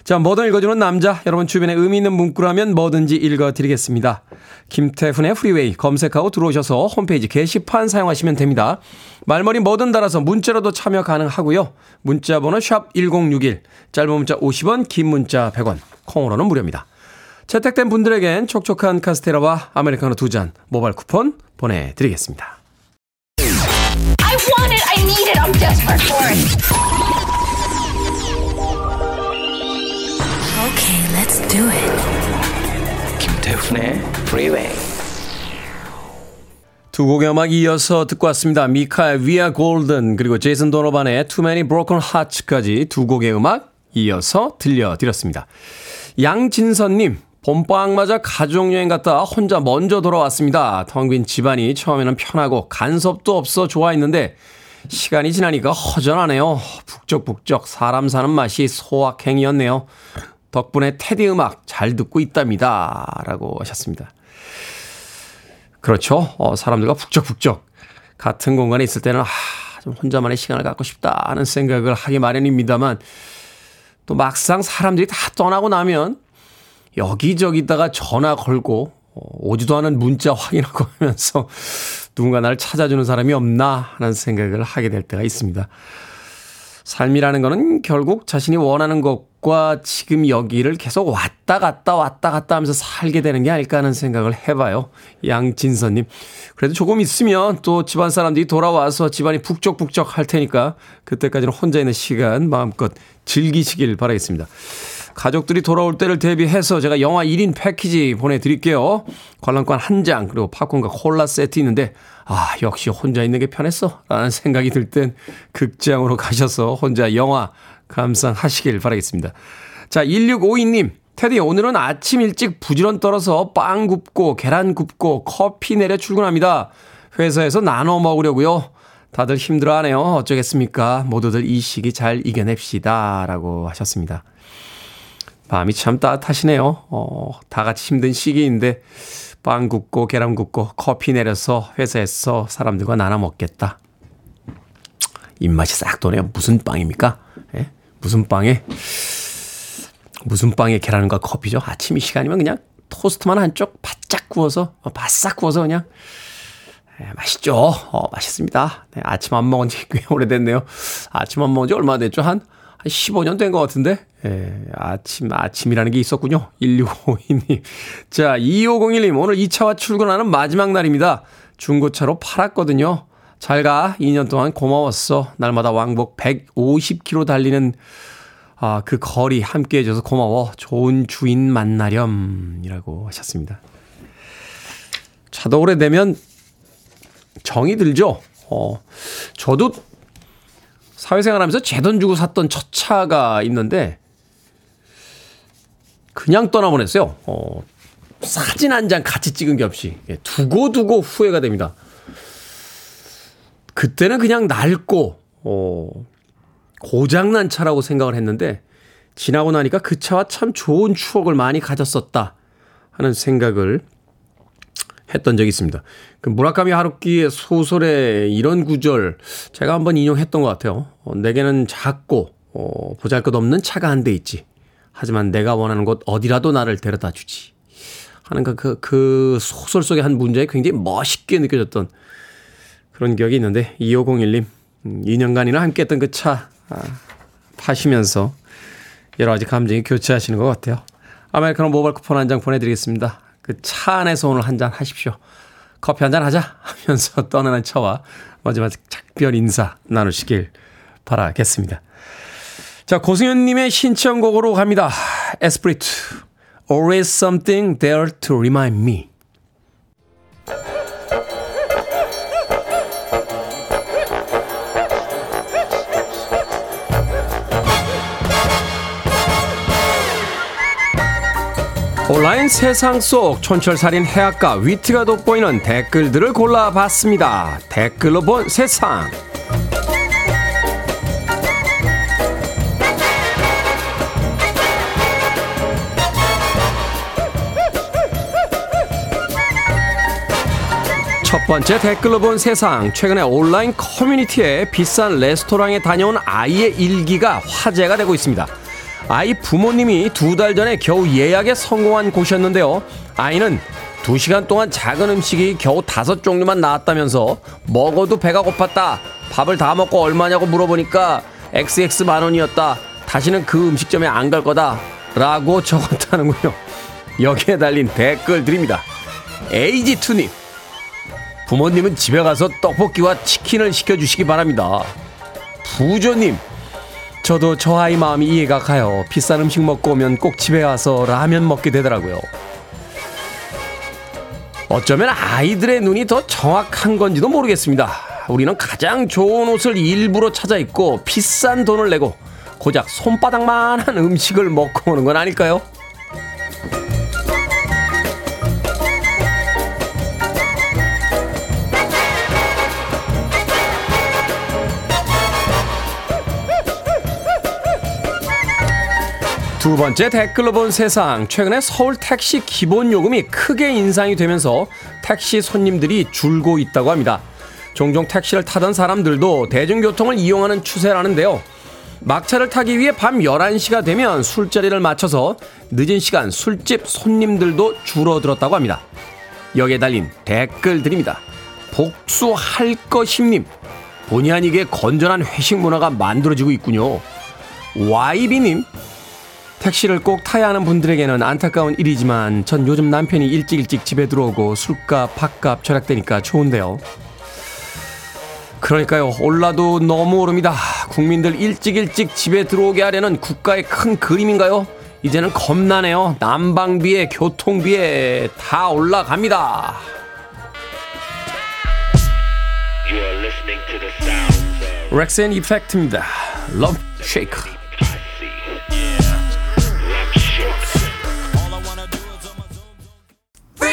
자, 뭐든 읽어주는 남자. 여러분 주변에 의미 있는 문구라면 뭐든지 읽어드리겠습니다. 김태훈의 프리웨이 검색하고 들어오셔서 홈페이지 게시판 사용하시면 됩니다. 말머리 뭐든 달아서 문자로도 참여 가능하고요. 문자 번호 샵 1061, 짧은 문자 50원, 긴 문자 100원, 콩으로는 무료입니다. 채택된 분들에겐 촉촉한 카스테라와 아메리카노 두 잔 모바일 쿠폰 보내드리겠습니다. I want it. I need it. I'm desperate for it. Okay, let's do it. 김태훈의 Freeway. 두 곡의 음악 이어서 듣고 왔습니다. 미카의 We Are Golden 그리고 제이슨 도노반의 Too Many Broken Hearts까지 두 곡의 음악 이어서 들려드렸습니다. 양진선님 봄방학 맞아 가족여행 갔다 혼자 먼저 돌아왔습니다. 텅 빈 집안이 처음에는 편하고 간섭도 없어 좋아했는데 시간이 지나니까 허전하네요. 북적북적 사람 사는 맛이 소확행이었네요. 덕분에 테디 음악 잘 듣고 있답니다. 라고 하셨습니다. 그렇죠. 어, 사람들과 북적북적 같은 공간에 있을 때는 아, 좀 혼자만의 시간을 갖고 싶다 하는 생각을 하기 마련입니다만 또 막상 사람들이 다 떠나고 나면 여기저기다가 전화 걸고 어, 오지도 않은 문자 확인하고 <laughs> 하면서 누군가 나를 찾아주는 사람이 없나 하는 생각을 하게 될 때가 있습니다. 삶이라는 거는 결국 자신이 원하는 것과 지금 여기를 계속 왔다 갔다 왔다 갔다 하면서 살게 되는 게 아닐까 하는 생각을 해봐요. 양진선님. 그래도 조금 있으면 또 집안 사람들이 돌아와서 집안이 북적북적 할 테니까 그때까지는 혼자 있는 시간 마음껏 즐기시길 바라겠습니다. 가족들이 돌아올 때를 대비해서 제가 영화 1인 패키지 보내드릴게요. 관람권 한 장, 그리고 팝콘과 콜라 세트 있는데, 아, 역시 혼자 있는 게 편했어. 라는 생각이 들 땐 극장으로 가셔서 혼자 영화 감상하시길 바라겠습니다. 자, 1652님. 테디, 오늘은 아침 일찍 부지런 떨어서 빵 굽고 계란 굽고 커피 내려 출근합니다. 회사에서 나눠 먹으려고요. 다들 힘들어 하네요. 어쩌겠습니까? 모두들 이 시기 잘 이겨냅시다. 라고 하셨습니다. 마음이 참 따뜻하시네요. 어, 다 같이 힘든 시기인데 빵 굽고 계란 굽고 커피 내려서 회사에서 사람들과 나눠 먹겠다. 입맛이 싹 도네요. 무슨 빵입니까? 예? 무슨 빵에 무슨 빵에 계란과 커피죠? 아침 이 시간이면 그냥 토스트만 한쪽 바짝 구워서 어, 바싹 구워서 그냥 네, 맛있죠. 어, 맛있습니다. 네, 아침 안 먹은 지 <laughs> 꽤 오래됐네요. 아침 안 먹은 지 얼마 됐죠? 한, 한 15년 된 것 같은데. 예, 아침, 아침이라는 게 있었군요. 1652님. 자, 2501님. 오늘 2차와 출근하는 마지막 날입니다. 중고차로 팔았거든요. 잘 가. 2년 동안 고마웠어. 날마다 왕복 150km 달리는 아, 그 거리 함께 해줘서 고마워. 좋은 주인 만나렴. 이라고 하셨습니다. 차도 오래되면 정이 들죠? 어, 저도 사회생활 하면서 제 돈 주고 샀던 첫 차가 있는데, 그냥 떠나보냈어요. 어, 사진 한 장 같이 찍은 게 없이 예, 두고 두고 후회가 됩니다. 그때는 그냥 낡고 어, 고장난 차라고 생각을 했는데 지나고 나니까 그 차와 참 좋은 추억을 많이 가졌었다 하는 생각을 했던 적이 있습니다. 그 무라카미 하루키의 소설에 이런 구절 제가 한번 인용했던 것 같아요. 어, 내게는 작고 어, 보잘것없는 차가 한 대 있지. 하지만 내가 원하는 곳 어디라도 나를 데려다 주지. 하는 그, 그, 그 소설 속의 한 문장이 굉장히 멋있게 느껴졌던 그런 기억이 있는데 2501님 2년간이나 함께 했던 그차 아, 파시면서 여러 가지 감정이 교체하시는 것 같아요. 아메리카노 모바일 쿠폰 한 장 보내드리겠습니다. 그 차 안에서 오늘 한 잔 하십시오. 커피 한 잔 하자 하면서 <laughs> 떠나는 차와 마지막 작별 인사 나누시길 바라겠습니다. 자, 고승현님의 신청곡으로 갑니다. 에스프리트. Always something there to remind me. 온라인 세상 속 촌철살인 해악과 위트가 돋보이는 댓글들을 골라봤습니다. 댓글로 본 세상. 첫 번째 댓글로 본 세상. 최근에 온라인 커뮤니티에 비싼 레스토랑에 다녀온 아이의 일기가 화제가 되고 있습니다. 아이 부모님이 두 달 전에 겨우 예약에 성공한 곳이었는데요. 아이는 두 시간 동안 작은 음식이 겨우 다섯 종류만 나왔다면서 먹어도 배가 고팠다. 밥을 다 먹고 얼마냐고 물어보니까 XX 만 원이었다. 다시는 그 음식점에 안 갈 거다. 라고 <laughs> 적었다는군요. 여기에 달린 댓글들입니다. 에이지2님. 부모님은 집에 가서 떡볶이와 치킨을 시켜주시기 바랍니다. 부조님. 저도 저 아이 마음이 이해가 가요. 비싼 음식 먹고 오면 꼭 집에 와서 라면 먹게 되더라고요. 어쩌면 아이들의 눈이 더 정확한 건지도 모르겠습니다. 우리는 가장 좋은 옷을 일부러 찾아 입고 비싼 돈을 내고 고작 손바닥만한 음식을 먹고 오는 건 아닐까요? 두 번째 댓글로 본 세상. 최근에 서울 택시 기본 요금이 크게 인상이 되면서 택시 손님들이 줄고 있다고 합니다. 종종 택시를 타던 사람들도 대중교통을 이용하는 추세라는데요. 막차를 타기 위해 밤 11시가 되면 술자리를 맞춰서 늦은 시간 술집 손님들도 줄어들었다고 합니다. 여기에 달린 댓글들입니다. 복수할 것임님. 본의 아니게 건전한 회식 문화가 만들어지고 있군요. YB님. 택시를 꼭 타야 하는 분들에게는 안타까운 일이지만 전 요즘 남편이 일찍 일찍 집에 들어오고 술값, 밥값 절약되니까 좋은데요. 그러니까요. 올라도 너무 오릅니다. 국민들 일찍 일찍 집에 들어오게 하려는 국가의 큰 그림인가요? 이제는 겁나네요. 난방비에 교통비에 다 올라갑니다. 렉센 이펙트입니다. 러브 쉐이크.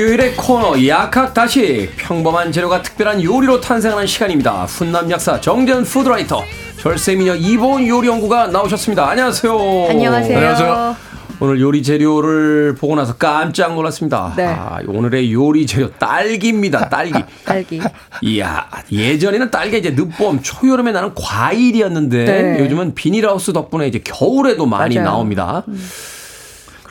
수요일의 코너 약학다시 평범한 재료가 특별한 요리로 탄생하는 시간입니다. 훈남 약사 정전 푸드라이터 절세미녀 이보은 요리연구가 나오셨습니다. 안녕하세요. 안녕하세요. 안녕하세요. 오늘 요리 재료를 보고 나서 깜짝 놀랐습니다. 네. 아, 오늘의 요리 재료 딸기입니다. 딸기. <laughs> 딸기. 이야 예전에는 딸기 이제 늦봄 초여름에 나는 과일이었는데 네. 요즘은 비닐하우스 덕분에 이제 겨울에도 많이 맞아요. 음. 나옵니다.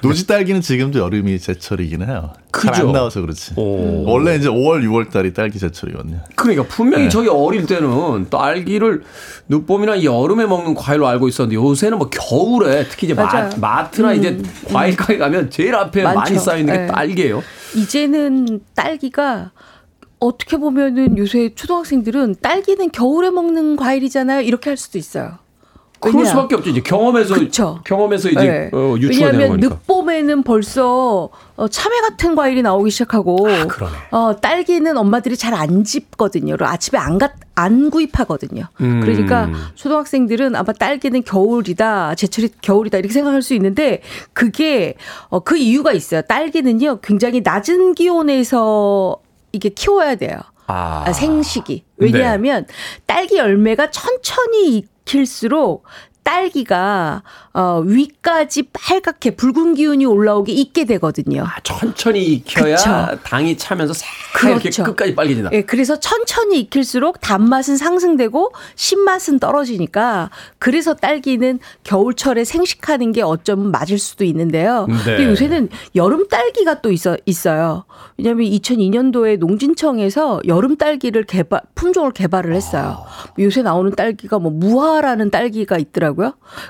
노지 딸기는 지금도 여름이 제철이긴 해요. 잘 그죠? 안 나와서 그렇지. 오. 원래 이제 5월, 6월 달이 딸기 제철이거든요. 그러니까 분명히 네. 저희 어릴 때는 딸기를 늦봄이나 이 여름에 먹는 과일로 알고 있었는데 요새는 뭐 겨울에 특히 이제 마, 맞아요. 마 트나 이제 과일 가게 가면 제일 앞에 많죠. 많이 쌓여 있는 게 네. 딸기예요. 이제는 딸기가 어떻게 보면은 요새 초등학생들은 딸기는 겨울에 먹는 과일이잖아요. 이렇게 할 수도 있어요. 그럴? 수밖에 없죠. 이제 경험에서 그쵸. 경험에서 이제 네. 어, 유추가 되는 왜냐하면 거니까. 늦봄에는 벌써 어, 참외 같은 과일이 나오기 시작하고 아, 그러네. 어, 딸기는 엄마들이 잘 안 집거든요. 아침에 안, 가, 안 구입하거든요. 음. 그러니까 초등학생들은 아마 딸기는 겨울이다, 제철이 겨울이다 이렇게 생각할 수 있는데 그게 어, 그 이유가 있어요. 딸기는요 굉장히 낮은 기온에서 이게 키워야 돼요. 아. 아, 생식이. 왜냐하면 딸기 열매가 천천히 익 힐수록 딸기가 어, 위까지 빨갛게 붉은 기운이 올라오게 익게 되거든요. 아, 천천히 익혀야 그쵸. 당이 차면서 하얗게 그렇죠. 끝까지 빨개진다. 예, 그래서 천천히 익힐수록 단맛은 상승되고 신맛은 떨어지니까 그래서 딸기는 겨울철에 생식하는 게 어쩌면 맞을 수도 있는데요. 네. 근데 요새는 여름 딸기가 또 있어 있어요. 왜냐하면 2002년도에 농진청에서 여름 딸기를 개발 품종을 개발을 했어요. 요새 나오는 딸기가 뭐 무화라는 딸기가 있더라고요.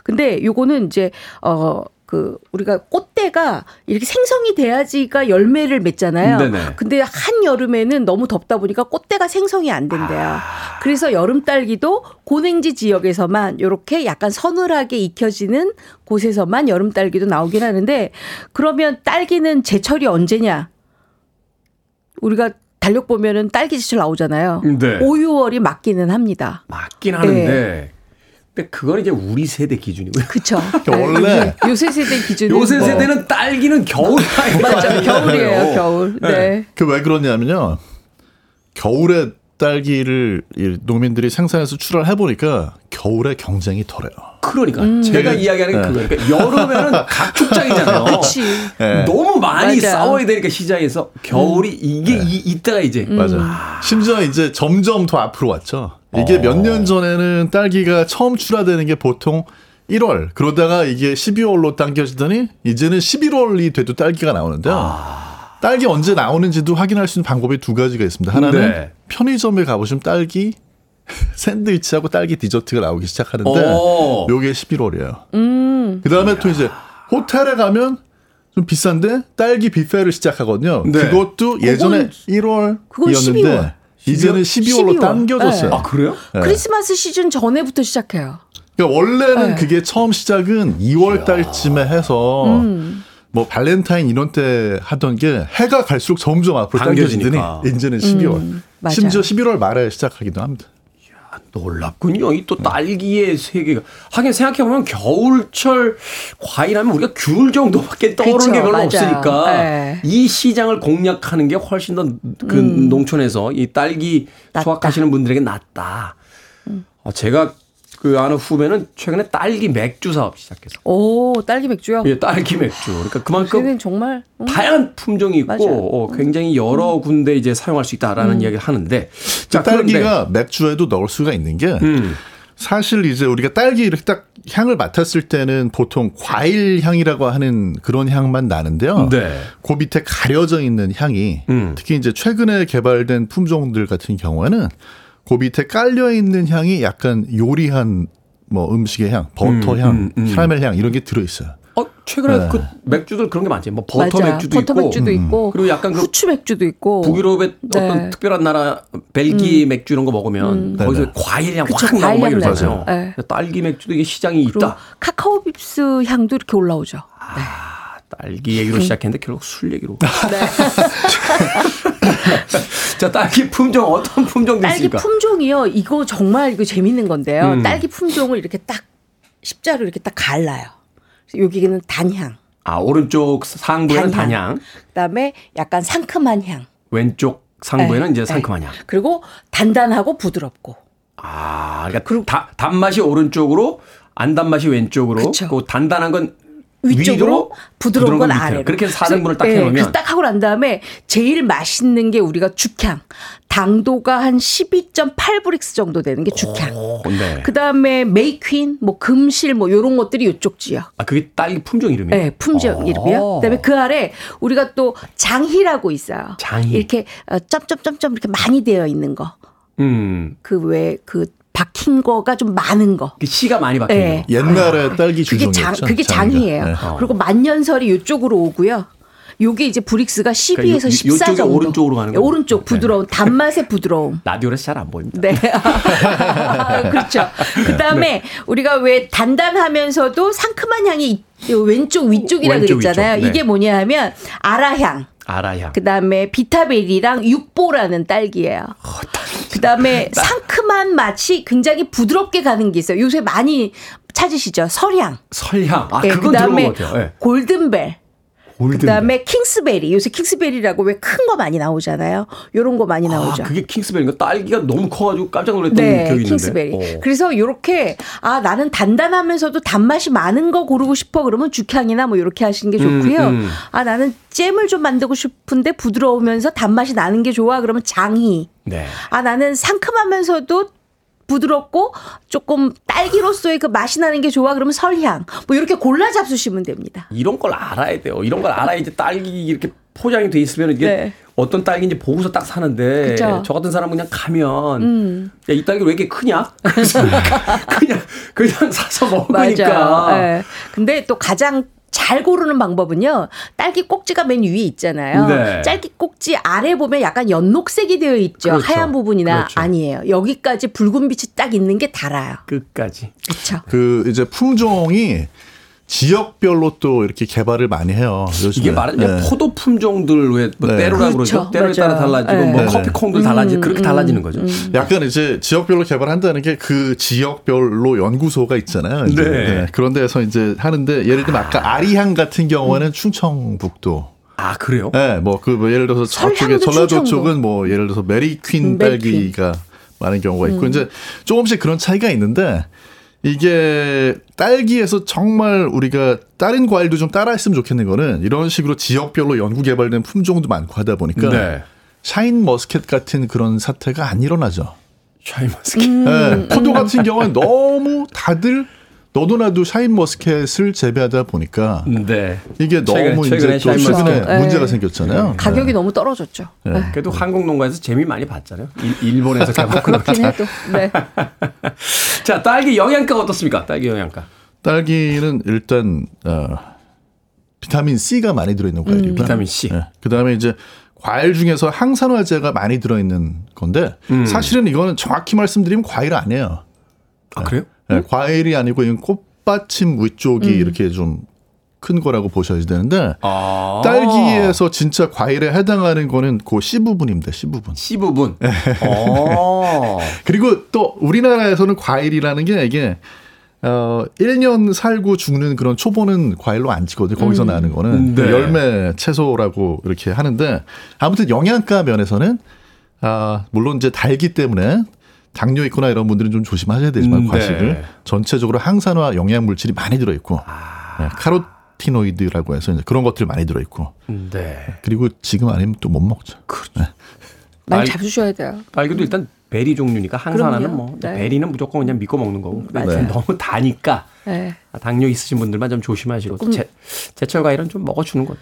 근데 요거는 이제 어. 그 우리가 꽃대가 이렇게 생성이 돼야지가 열매를 맺잖아요. 네네. 근데 한 여름에는 너무 덥다 보니까 꽃대가 생성이 안 된대요. 그래서 여름 딸기도 고냉지 지역에서만 이렇게 약간 서늘하게 익혀지는 곳에서만 여름 딸기도 나오긴 하는데 그러면 딸기는 제철이 언제냐? 우리가 달력 보면은 딸기 제철 나오잖아요. 네. 5, 6월이 맞기는 합니다. 맞긴 하는데 네. 근데 그건 이제 우리 세대 기준이고요. 그쵸? <laughs> 원래 요새, 세대 기준은 요새 뭐. 세대는 딸기는 겨울 맞죠. 겨울이에요, 겨울. 네. 그왜 그러냐면요. 겨울에 딸기를 이 농민들이 생산해서 출하를 해보니까 겨울에 경쟁이 덜해요. 그러니까 음. 제가 네. 이야기하는 게 네. 그거니까 여름에는 <laughs> 각축장이잖아요. 네. 너무 많이 맞아요. 싸워야 되니까 시장에서 겨울이 이게 이, 이때가 이제 음. 맞아. 심지어 이제 점점 더 앞으로 왔죠. 이게 어. 몇년 전에는 딸기가 처음 출하되는 게 보통 1월 그러다가 이게 12월로 당겨지더니 이제는 11월이 돼도 딸기가 나오는데요. 아. 딸기 언제 나오는지도 확인할 수 있는 방법이 두 가지가 있습니다. 하나는 네. 편의점에 가보시면 딸기 <laughs> 샌드위치하고 딸기 디저트가 나오기 시작하는데 어. 요게 11월이에요. 음. 그 다음에 또 이제 호텔에 가면 좀 비싼데 딸기 뷔페를 시작하거든요. 네. 그것도 예전에 1월이었는데 그건 12월. 이제는 12월로 12월. 당겨졌어요. 네. 아 그래요? 네. 크리스마스 시즌 전에부터 시작해요. 그러니까 원래는 네. 그게 처음 시작은 2월 달쯤에 해서 음. 뭐 발렌타인 이런 때 하던 게 해가 갈수록 점점 앞으로 당겨지더니. 이제는 12월. 음, 맞아요. 심지어 11월 말에 시작하기도 합니다. 놀랍군요. 이 또 딸기의 세계가. 하긴 생각해보면 겨울철 과일하면 우리가 귤 정도밖에 떠오르는 그쵸, 게 별로 맞아요. 없으니까 네. 이 시장을 공략하는 게 훨씬 더그 농촌에서 이 딸기 낫다. 수확하시는 분들에게 낫다. 어, 제가 그 아는 후배는 최근에 딸기 맥주 사업 시작해서. 오, 딸기 맥주요? 예, 딸기 맥주. 그러니까 그만큼 정말 음, 다양한 품종이 있고. 어, 굉장히 여러 군데 이제 사용할 수 있다라는 음. 이야기를 하는데 그 자, 그런데 딸기가 맥주에도 넣을 수가 있는 게 음. 사실 이제 우리가 딸기 이렇게 딱 향을 맡았을 때는 보통 과일 향이라고 하는 그런 향만 나는데요. 네. 그 밑에 가려져 있는 향이 음. 특히 이제 최근에 개발된 품종들 같은 경우에는 그 밑에 깔려 있는 향이 약간 요리한 뭐 음식의 향, 버터 음, 향, 음, 음. 카라멜 향 이런 게 들어 있어요. 어, 최근에 네. 그 맥주들 그런 게 많지. 뭐 버터 맞아. 맥주도 버터 있고 맥주도 있고 그리고 약간 그 후추 맥주도 있고 북유럽의 어떤 네. 특별한 나라 벨기 맥주 이런 거 먹으면 거기서 네네. 과일 향 그쵸, 확 나고 막 이러잖아요. 네. 딸기 맥주도 이게 시장이 있다. 카카오 빕스 향도 이렇게 올라오죠. 네. 딸기 얘기로 시작했는데 결국 술 얘기로. 네. <laughs> 자, 딸기 품종 어떤 품종도 딸기 있습니까? 품종이요. 이거 정말 이거 재밌는 건데요. 음. 딸기 품종을 이렇게 딱 십자로 이렇게 딱 갈라요. 여기는 단향. 아, 오른쪽 상부에는 단향. 단향, 그다음에 약간 상큼한 향. 왼쪽 상부에는 네, 이제 네. 상큼한 향. 그리고 단단하고 부드럽고. 아, 그러니까 다- 단맛이 오른쪽으로 안 단맛이 왼쪽으로. 그 단단한 건 위쪽으로 부드러운 건 밑으로. 아래로. 그렇게 해서 4등분을 딱 네, 해놓으면 그래서 딱 하고 난 다음에 제일 맛있는 게 우리가 죽향. 당도가 한 12.8브릭스 정도 되는 게 죽향. 오, 네. 그 다음에 메이퀸, 뭐 금실, 뭐 요런 것들이 요쪽 지역. 아 그게 딸기 품종 이름이에요? 네, 품종 어. 이름이요. 그다음에 그 아래 우리가 또 장희라고 있어요. 장희. 이렇게 어, 점점점점 이렇게 많이 되어 있는 거. 음. 그왜그 박힌 거가 좀 많은 거. 그 씨가 많이 박힌 네. 거. 옛날에 딸기 그게 주종이었죠. 장 그게. 장이에요. 네. 그리고 만년설이 이쪽으로 오고요. 요게 이제 브릭스가 12에서 그러니까 요- 14 요쪽이 정도. 오른쪽으로 가는 네, 거죠? 오른쪽 부드러운 단맛의 부드러움. <laughs> 라디오에서 잘 안 보입니다. 네. <laughs> 그렇죠. 그 다음에 우리가 왜 단단하면서도 상큼한 향이 이- 왼쪽 위쪽이라 왼쪽, 그랬잖아요. 위쪽. 네. 이게 뭐냐 하면 아라향. 아라향. 그 다음에 비타베리랑 육보라는 딸기예요. 그 다음에 상큼한 맛이 굉장히 부드럽게 가는 게 있어요. 요새 많이 찾으시죠? 설향. 설향. 아 예, 그건 그다음에 들어본 것 같아요. 네. 골든벨. 골든. 그다음에 킹스베리. 요새 킹스베리라고 왜 큰 거 많이 나오잖아요. 요런 거 많이 나오죠. 아 그게 킹스베리인가? 딸기가 너무 커 가지고 깜짝 놀랐던 네, 기억이 있는데. 킹스베리. 어. 그래서 요렇게 아 나는 단단하면서도 단맛이 많은 거 고르고 싶어 그러면 죽향이나 뭐 요렇게 하시는 게 좋고요. 음, 음. 아 나는 잼을 좀 만들고 싶은데 부드러우면서 단맛이 나는 게 좋아 그러면 장희. 네. 아 나는 상큼하면서도 부드럽고 조금 딸기로서의 그 맛이 나는 게 좋아 그러면 설향. 뭐 이렇게 골라 잡수시면 됩니다. 이런 걸 알아야 돼요. 이런 걸 알아야 이제 딸기 이렇게 포장이 돼 있으면 이게 네. 어떤 딸기인지 보고서 딱 사는데 그쵸. 음. 저 같은 사람은 그냥 가면 야이 딸기 왜 이렇게 크냐? <laughs> 그냥 그냥 사서 먹으니까. 예. 근데 또 가장 잘 고르는 방법은요. 딸기 꼭지가 맨 위에 있잖아요. 네. 딸기 꼭지 아래 보면 약간 연녹색이 되어 있죠. 그렇죠. 하얀 부분이나 그렇죠. 아니에요. 여기까지 붉은 빛이 딱 있는 게 달아요. 끝까지. 그렇죠. 그 이제 품종이 지역별로 또 이렇게 개발을 많이 해요. 요즘에. 이게 말하자면 네. 포도 품종들 왜뭐 네. 때로라 그렇죠. 그러죠. 때로에 따라 맞아요. 달라지고 네. 뭐 네. 커피 콩들 달라지 그렇게 달라지는 거죠. 약간 이제 지역별로 개발한다는 게 그 지역별로 연구소가 있잖아요. 이제. 네. 그런 데서 이제 하는데 예를 들면 아까 아리향 같은 경우에는 충청북도. 아 그래요? 예, 뭐그 뭐 예를 들어서 저쪽에 전라도 충청도. 쪽은 뭐 예를 들어서 메리퀸 음, 메리퀸. 딸기가 많은 경우가 있고 음. 이제 조금씩 그런 차이가 있는데 이게 딸기에서 정말 우리가 다른 과일도 좀 따라했으면 좋겠는 거는 이런 식으로 지역별로 연구 개발된 품종도 많고 하다 보니까 네. 샤인 머스켓 같은 그런 사태가 안 일어나죠. 샤인 머스켓. 음. 예, 포도 같은 경우는 너무 다들 너도 나도 샤인 머스켓을 재배하다 보니까 네. 이게 너무 최근에 이제 또 최근에 머스켓. 문제가 네. 생겼잖아요. 가격이 너무 떨어졌죠. 네. 그래도 한국 농가에서 재미 많이 봤잖아요. 일, 일본에서 개발한 <laughs> 그렇긴 해도. 네. <laughs> 자, 딸기 영양가가 어떻습니까? 딸기 영양가. 딸기는 일단 어, 비타민 C가 많이 들어있는 과일이고요. 비타민 C. 네. 그다음에 이제 과일 중에서 항산화제가 많이 들어있는 건데 음. 사실은 이거는 정확히 말씀드리면 과일 아니에요. 아, 그래요? 네, 과일이 아니고 이건 꽃받침 위쪽이 이렇게 좀 큰 거라고 보셔야 되는데 아. 딸기에서 진짜 과일에 해당하는 거는 그 C 부분입니다. C 부분. C 부분. 어. <laughs> 그리고 또 우리나라에서는 과일이라는 게 이게 어 1년 살고 죽는 그런 초보는 과일로 안 치거든요. 거기서 나는 거는 네. 열매 채소라고 이렇게 하는데 아무튼 영양가 면에서는 아 물론 이제 달기 때문에 당뇨 있거나 이런 분들은 좀 조심하셔야 되지만 음, 네. 과식을 전체적으로 항산화 영양 물질이 많이 들어 있고 네, 카로티노이드라고 해서 이제 그런 것들이 많이 들어 있고 네. 그리고 지금 아니면 또 못 먹죠. 많이 딸- 잡수셔야 돼요. 딸기도 일단 베리 종류니까 항산화는 그럼요. 뭐 네. 베리는 무조건 그냥 믿고 먹는 거고. 좀 너무 다니까 네. 당뇨 있으신 분들만 좀 조심하시고 제, 제철 과일은 좀 먹어주는 것도.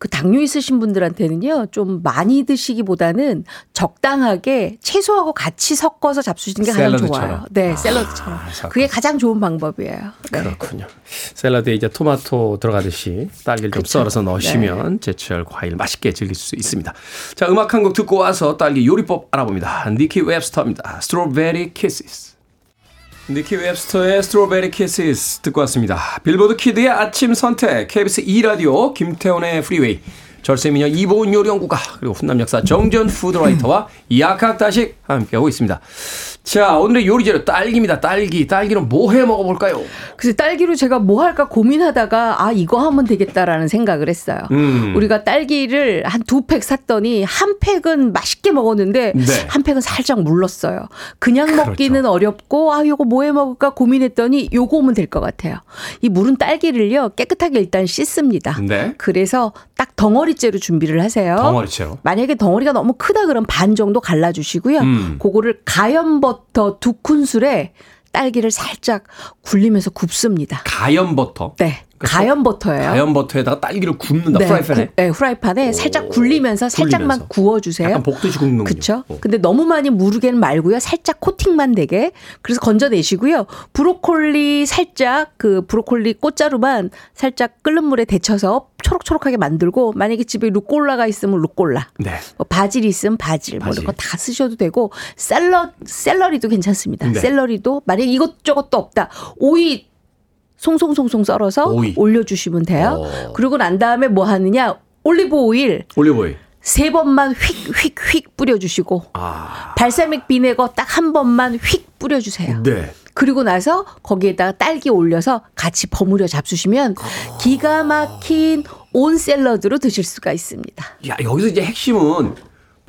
그 당뇨 있으신 분들한테는요, 좀 많이 드시기보다는 적당하게 채소하고 같이 섞어서 잡수시는 게 가장 샐러드처럼. 좋아요. 네, 샐러드처럼. 섞어서. 그게 가장 좋은 방법이에요. 네. 그렇군요. 샐러드에 이제 토마토 들어가듯이 딸기를 좀 그쵸. 네. 썰어서 넣으시면 제철 과일 맛있게 즐길 수 있습니다. 자, 음악 한 곡 듣고 와서 딸기 요리법 알아봅니다. 니키 웹스터입니다. Strawberry Kisses. 니키 웹스터의 Strawberry Kisses 듣고 왔습니다. 빌보드 키드의 아침 선택, KBS 2라디오, 김태훈의 프리웨이, 절세미녀 이보은 요리연구가 그리고 훈남 역사 정전 food writer와 약학다식 함께하고 있습니다. 자, 오늘의 요리 재료 딸기입니다. 딸기. 딸기는 뭐 해 먹어볼까요? 그래서 딸기로 제가 뭐 할까 고민하다가 아 이거 하면 되겠다라는 생각을 했어요. 음. 우리가 딸기를 한 두 팩 샀더니 한 팩은 맛있게 먹었는데 네. 한 팩은 살짝 물렀어요. 그냥 그렇죠. 먹기는 어렵고 아 요거 뭐 해 먹을까 고민했더니 요거 오면 될 것 같아요. 이 물은 딸기를요 깨끗하게 일단 씻습니다. 네. 그래서 딱 덩어리 째로 준비를 하세요. 덩어리채로. 만약에 덩어리가 너무 크다 그러면 반 정도 갈라주시고요. 음. 그거를 가염버터 두 큰술에 딸기를 살짝 굴리면서 굽습니다. 가염 버터. 네, 가염 버터예요. 가염 버터에다가 딸기를 굽는다. 네, 프라이팬에. 구- 네, 후라이팬에 살짝 굴리면서 살짝만 굴리면서. 구워주세요. 약간 볶듯이 굽는군요. 그렇죠. 어. 근데 너무 많이 무르게는 말고요. 살짝 코팅만 되게. 그래서 건져내시고요. 브로콜리 살짝 그 브로콜리 꽃자루만 살짝 끓는 물에 데쳐서 초록초록하게 만들고 만약에 집에 루꼴라가 있으면 루꼴라. 네. 뭐 바질이 있으면 바질, 뭐 바질. 이런 거 다 쓰셔도 되고 샐러 샐러리도 괜찮습니다. 네. 샐러리도 만약 에 이것저것도 없다. 오이 송송송송 썰어서 오이. 올려주시면 돼요. 어. 그러고 난 다음에 뭐 하느냐 올리브 오일 올리브 오일. 세 번만 휙 휙 휙 뿌려주시고 아. balsamic vinegar 딱 한 번만 휙 뿌려주세요. 네. 그리고 나서 거기에다가 딸기 올려서 같이 버무려 잡수시면 기가 막힌 온 샐러드로 드실 수가 있습니다. 야, 여기서 이제 핵심은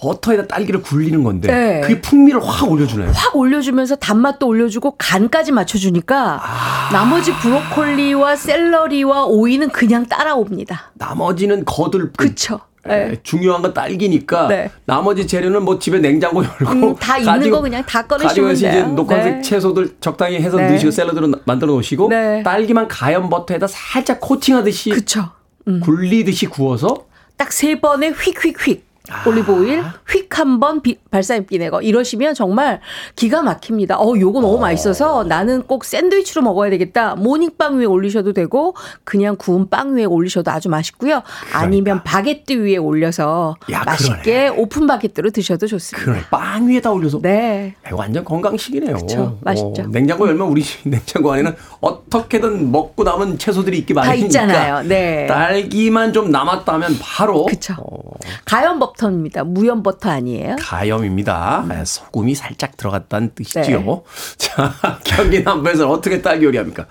버터에다 딸기를 굴리는 건데 네. 그게 풍미를 확 올려주네요. 확 올려주면서 단맛도 올려주고 간까지 맞춰주니까 아. 나머지 브로콜리와 샐러리와 오이는 그냥 따라옵니다. 나머지는 거들 뿐. 그쵸? 예, 네. 중요한 건 딸기니까 네. 나머지 재료는 뭐 집에 냉장고 열고 음, 다 있는 거 그냥 다 꺼내시면 가지고 이제 돼요. 녹화색 네. 채소들 적당히 해서 네. 넣으시고 샐러드로 나- 만들어 놓으시고 네. 딸기만 가염 버터에다 살짝 코팅하듯이 그쵸? 음. 굴리듯이 구워서 딱 세 번에 휙휙휙 아. 올리브 오일 휙 한번 balsamic vinegar 이러시면 정말 기가 막힙니다. 어, 요거 너무 맛있어서 나는 꼭 샌드위치로 먹어야 되겠다. 모닝빵 위에 올리셔도 되고 그냥 구운 빵 위에 올리셔도 아주 맛있고요. 아니면 바게트 위에 올려서 야, 맛있게 오픈 바게트로 드셔도 좋습니다. 그래 빵 위에다 올려서 네. 야, 완전 건강식이네요. 그쵸, 맛있죠. 어, 냉장고 열면 우리 집 냉장고 안에는 어떻게든 먹고 남은 채소들이 있기 다 마련이니까 있잖아요. 네. 딸기만 좀 남았다면 바로 그쵸. 어, 가염 버터입니다. 무염 버터 아니에요? 가염입니다. 네, 소금이 살짝 들어갔다는 뜻이지요. 네. <laughs> 자, 경기 남부에서 어떻게 딸기 요리합니까?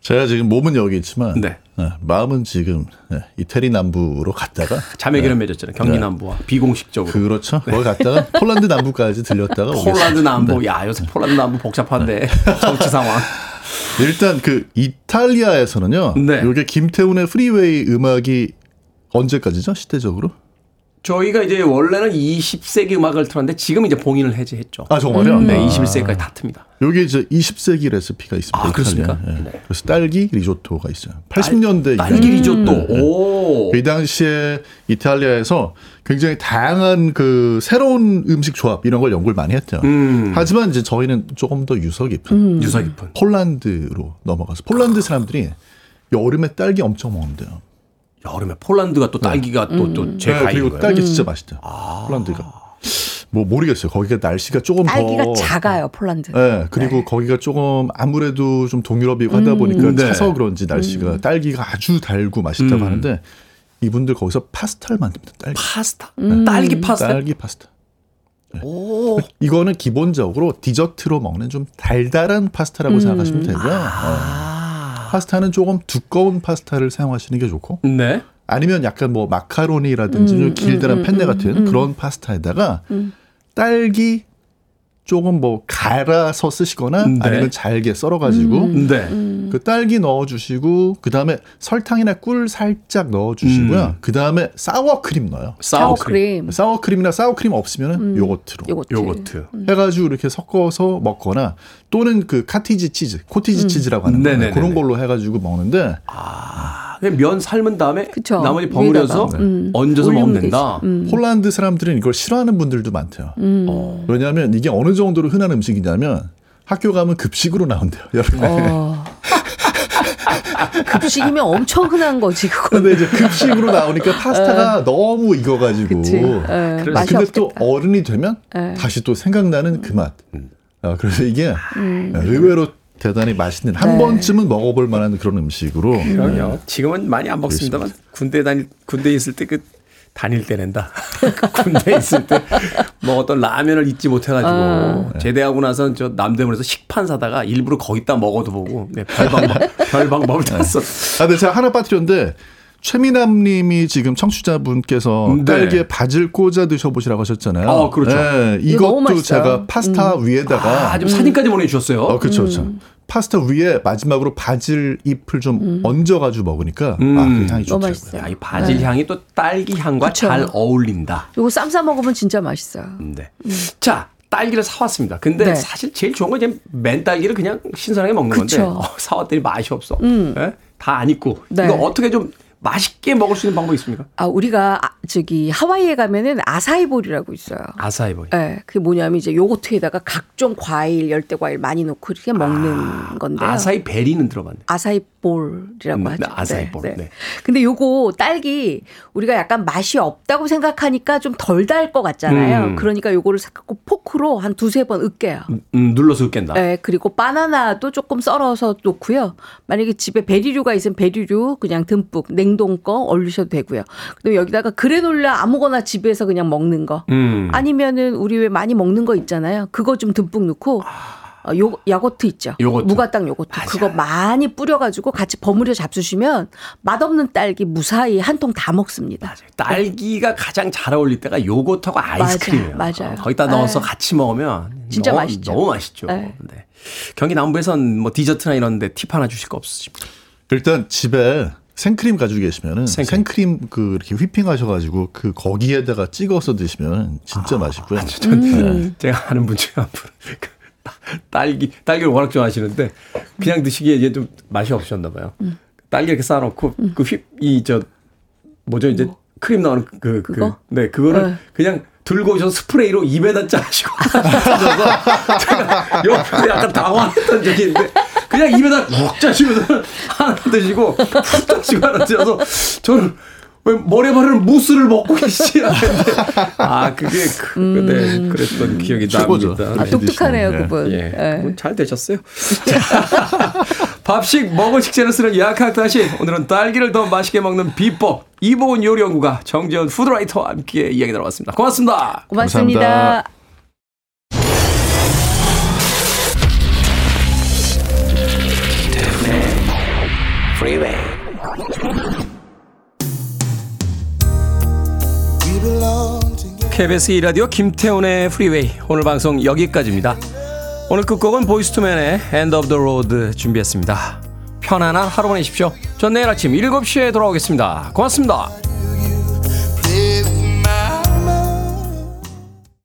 제가 지금 몸은 여기 있지만 네. 네, 마음은 지금 네, 이태리 남부로 갔다가 <laughs> 자매결연 맺었잖아요. 경기 네. 남부와 비공식적으로. 그렇죠. 거기 갔다가 <laughs> 폴란드 남부까지 들렸다가 폴란드. 남부. 네. 야, 요새 폴란드 남부 복잡한데. 정치 상황. 일단 그 이탈리아에서는요. 네. 이게 김태훈의 프리웨이 음악이 언제까지죠? 시대적으로? 저희가 이제 원래는 20세기 음악을 틀었는데 지금 이제 봉인을 해제했죠. 아 정말요? 네, 아. 21세기까지 다 틉니다. 여기 이제 20세기 레시피가 있습니다. 아, 그렇습니까? 예. 네. 그래서 딸기 리조토가 있어요. 80년대 딸 기 리조또. 오. 이 당시에 이탈리아에서 굉장히 다양한 그 새로운 음식 조합 이런 걸 연구를 많이 했죠. 음. 하지만 이제 저희는 조금 더 유서 깊은 유서 깊은. 폴란드로 넘어가서 폴란드 사람들이 여름에 딸기 엄청 먹는데요. 여름에 폴란드가 또 딸기가 또 또제 네, 과일인 그리고 거예요. 딸기 진짜 맛있대요. 폴란드가. 뭐 모르겠어요. 거기가 날씨가 조금 딸기가 더 작아요, 폴란드. 네, 그리고 거기가 조금 아무래도 좀 동유럽이고 하다 보니까 네. 차서 그런지 날씨가 딸기가 아주 달고 맛있다고 음. 하는데 이분들 거기서 파스타를 만듭니다. 딸기. 파스타. 딸기 파스타. 딸기 파스타. 오. 이거는 기본적으로 디저트로 먹는 좀 달달한 파스타라고 생각하시면 되고요. 아. 어. 파스타는 조금 두꺼운 파스타를 사용하시는 게 좋고 네. 아니면 약간 뭐 마카로니라든지 좀 길다란 펜네 같은 그런 파스타에다가 딸기 조금 뭐 갈아서 쓰시거나 네. 아니면 잘게 썰어가지고 네. 그 딸기 넣어주시고 그 다음에 설탕이나 꿀 살짝 넣어주시고요. 음. 그 다음에 사워크림 넣어요. 사워크림. 사워크림, 사워크림이나 사워크림 없으면은 요거트로 요거트. 요거트. 해가지고 이렇게 섞어서 먹거나 또는 그 카티지 치즈, 코티지 치즈라고 하는 거 네네네네. 그런 걸로 해가지고 먹는데 아, 면 삶은 다음에 그쵸. 나머지 버무려서 위에다가. 음. 얹어서 먹으면 된다. 음. 폴란드 사람들은 이걸 싫어하는 분들도 많대요. 어. 왜냐하면 이게 어느 정도로 흔한 음식이냐면 학교 가면 급식으로 나온대요. 여름에. 어. <laughs> 급식이면 엄청 흔한 거지 그거. 근데 이제 급식으로 나오니까 파스타가 너무 익어가지고. 어. 그치. 예, 그래서 맛이 근데 없겠다. 또 어른이 되면 예. 다시 또 생각나는 그 맛. 어, 그래서 이게 음. 의외로 대단히 맛있는 한 네. 번쯤은 먹어볼 만한 그런 음식으로. 그럼요. 지금은 많이 안 먹습니다만 군대 다닐 군대 에 있을 때 그 다닐 때 낸다. <laughs> 군대 있을 때 뭐 어떤 라면을 잊지 못해가지고 어. 제대하고 나선 저 남대문에서 식판 사다가 일부러 거기다 먹어도 보고 네, 별 방법 <laughs> 별 방법을 다 써. 아, 근데 제가 하나 빠뜨렸는데 최미남 님이 지금 청취자분께서 네. 딸기에 바질 꽂아 드셔보시라고 하셨잖아요. 어, 그렇죠. 네, 이것도. 제가 파스타 위에다가 아, 지금 사진까지 보내주셨어요. 어, 그렇죠, 그렇죠. 파스타 위에 마지막으로 바질 잎을 좀 얹어가지고 먹으니까 음. 아, 그 향이 좋더라고요. 맛있어요. 야, 이 바질 향이 또 딸기 향과 그쵸. 잘 어울린다. 요거 쌈 싸 먹으면 진짜 맛있어요. 네. 자, 딸기를 사왔습니다. 근데 네. 사실 제일 좋은 건 이제 맨 딸기를 그냥 신선하게 먹는 그쵸. 건데 어, 사왔더니 맛이 없어. 예? 다안 익고. 네. 이거 어떻게 좀 맛있게 먹을 수 있는 방법이 있습니까? 아, 우리가 아, 저기 하와이에 가면은 아사이볼이라고 있어요. 아사이보이. 예, 그게 뭐냐면 이제 요거트에다가 각종 과일, 열대 과일 많이 넣고 이렇게 먹는 건데요. 아사이 베리는 들어봤네. 아사이볼이라고 음, 하죠. 네, 아사이볼, 네. 근데 요거 딸기 우리가 약간 맛이 없다고 생각하니까 좀 덜 달 것 같잖아요. 음. 그러니까 요거를 갖고 포크로 한 두세 번 으깨요. 음, 눌러서 으깬다. 네, 그리고 바나나도 조금 썰어서 놓고요. 만약에 집에 베리류가 있으면 베리류 그냥 듬뿍 냉동 거 얼리셔도 되고요. 그리고 여기다가 그래놀라 아무거나 집에서 그냥 먹는 거. 음. 아니면은 우리 왜 많이 먹는 거 있잖아요. 그거 좀 듬뿍 넣고 어, 요 야고트 있죠. 요거트. 무가당 요거트. 맞아. 그거 많이 뿌려가지고 같이 버무려 잡수시면 맛없는 딸기 무사히 한 통 다 먹습니다. 딸기가 가장 잘 어울릴 때가 요거트하고 아이스크림이에요. 맞아요. 맞아요. 어, 거기다 넣어서 네. 같이 먹으면 진짜 너무, 맛있죠. 너무 맛있죠. 네. 네. 경기 남부에선 뭐 디저트나 이런 데 팁 하나 주실 거 없으십니까? 일단 집에 생크림 가지고 계시면은 생크림. 생크림, 그 이렇게 휘핑 하셔가지고 그 거기에다가 찍어서 드시면 진짜 맛있고요. 음. 제가 아는 분 중에 한 분. <laughs> 그 딸기, 딸기를 워낙 좋아하시는데 그냥 드시기에 이제 좀 맛이 없으셨나 봐요. 음. 딸기 이렇게 쌓아놓고 그 휘, 이, 저, 뭐죠, 이제 크림 나오는 그, 그, 그거? 네, 그거를 네. 그냥 들고 오셔서 스프레이로 입에다 <laughs> 짜시고 <laughs> 제가 옆에서 약간 당황했던 적이 있는데 그냥 입에다 푹 짜시면서 하나 드시고 푹 짜시고 하나 드셔서 저는 왜 모래바를 무스를 먹고 계시지? 하는데 아 그게 그, 네, 그랬던 기억이 최고죠. 납니다. 음. 아, 네. 똑똑하네요, 네. 그분. 예, 예. 그건 잘 되셨어요. 자, <laughs> 밥식 먹을 식재를 쓰는 약학 다시 오늘은 딸기를 더 맛있게 먹는 비법 이보은 요리연구가 정재현 푸드라이터와 함께 이야기 나눠봤습니다. 고맙습니다. 고맙습니다. 감사합니다. Freeway. KBS 2라디오 김태훈의 프리웨이 오늘 방송 여기까지입니다. 오늘 끝곡은 보이스투맨의 End of the Road 준비했습니다. 편안한 하루 보내십시오. 전 내일 아침 7시에 돌아오겠습니다. 고맙습니다.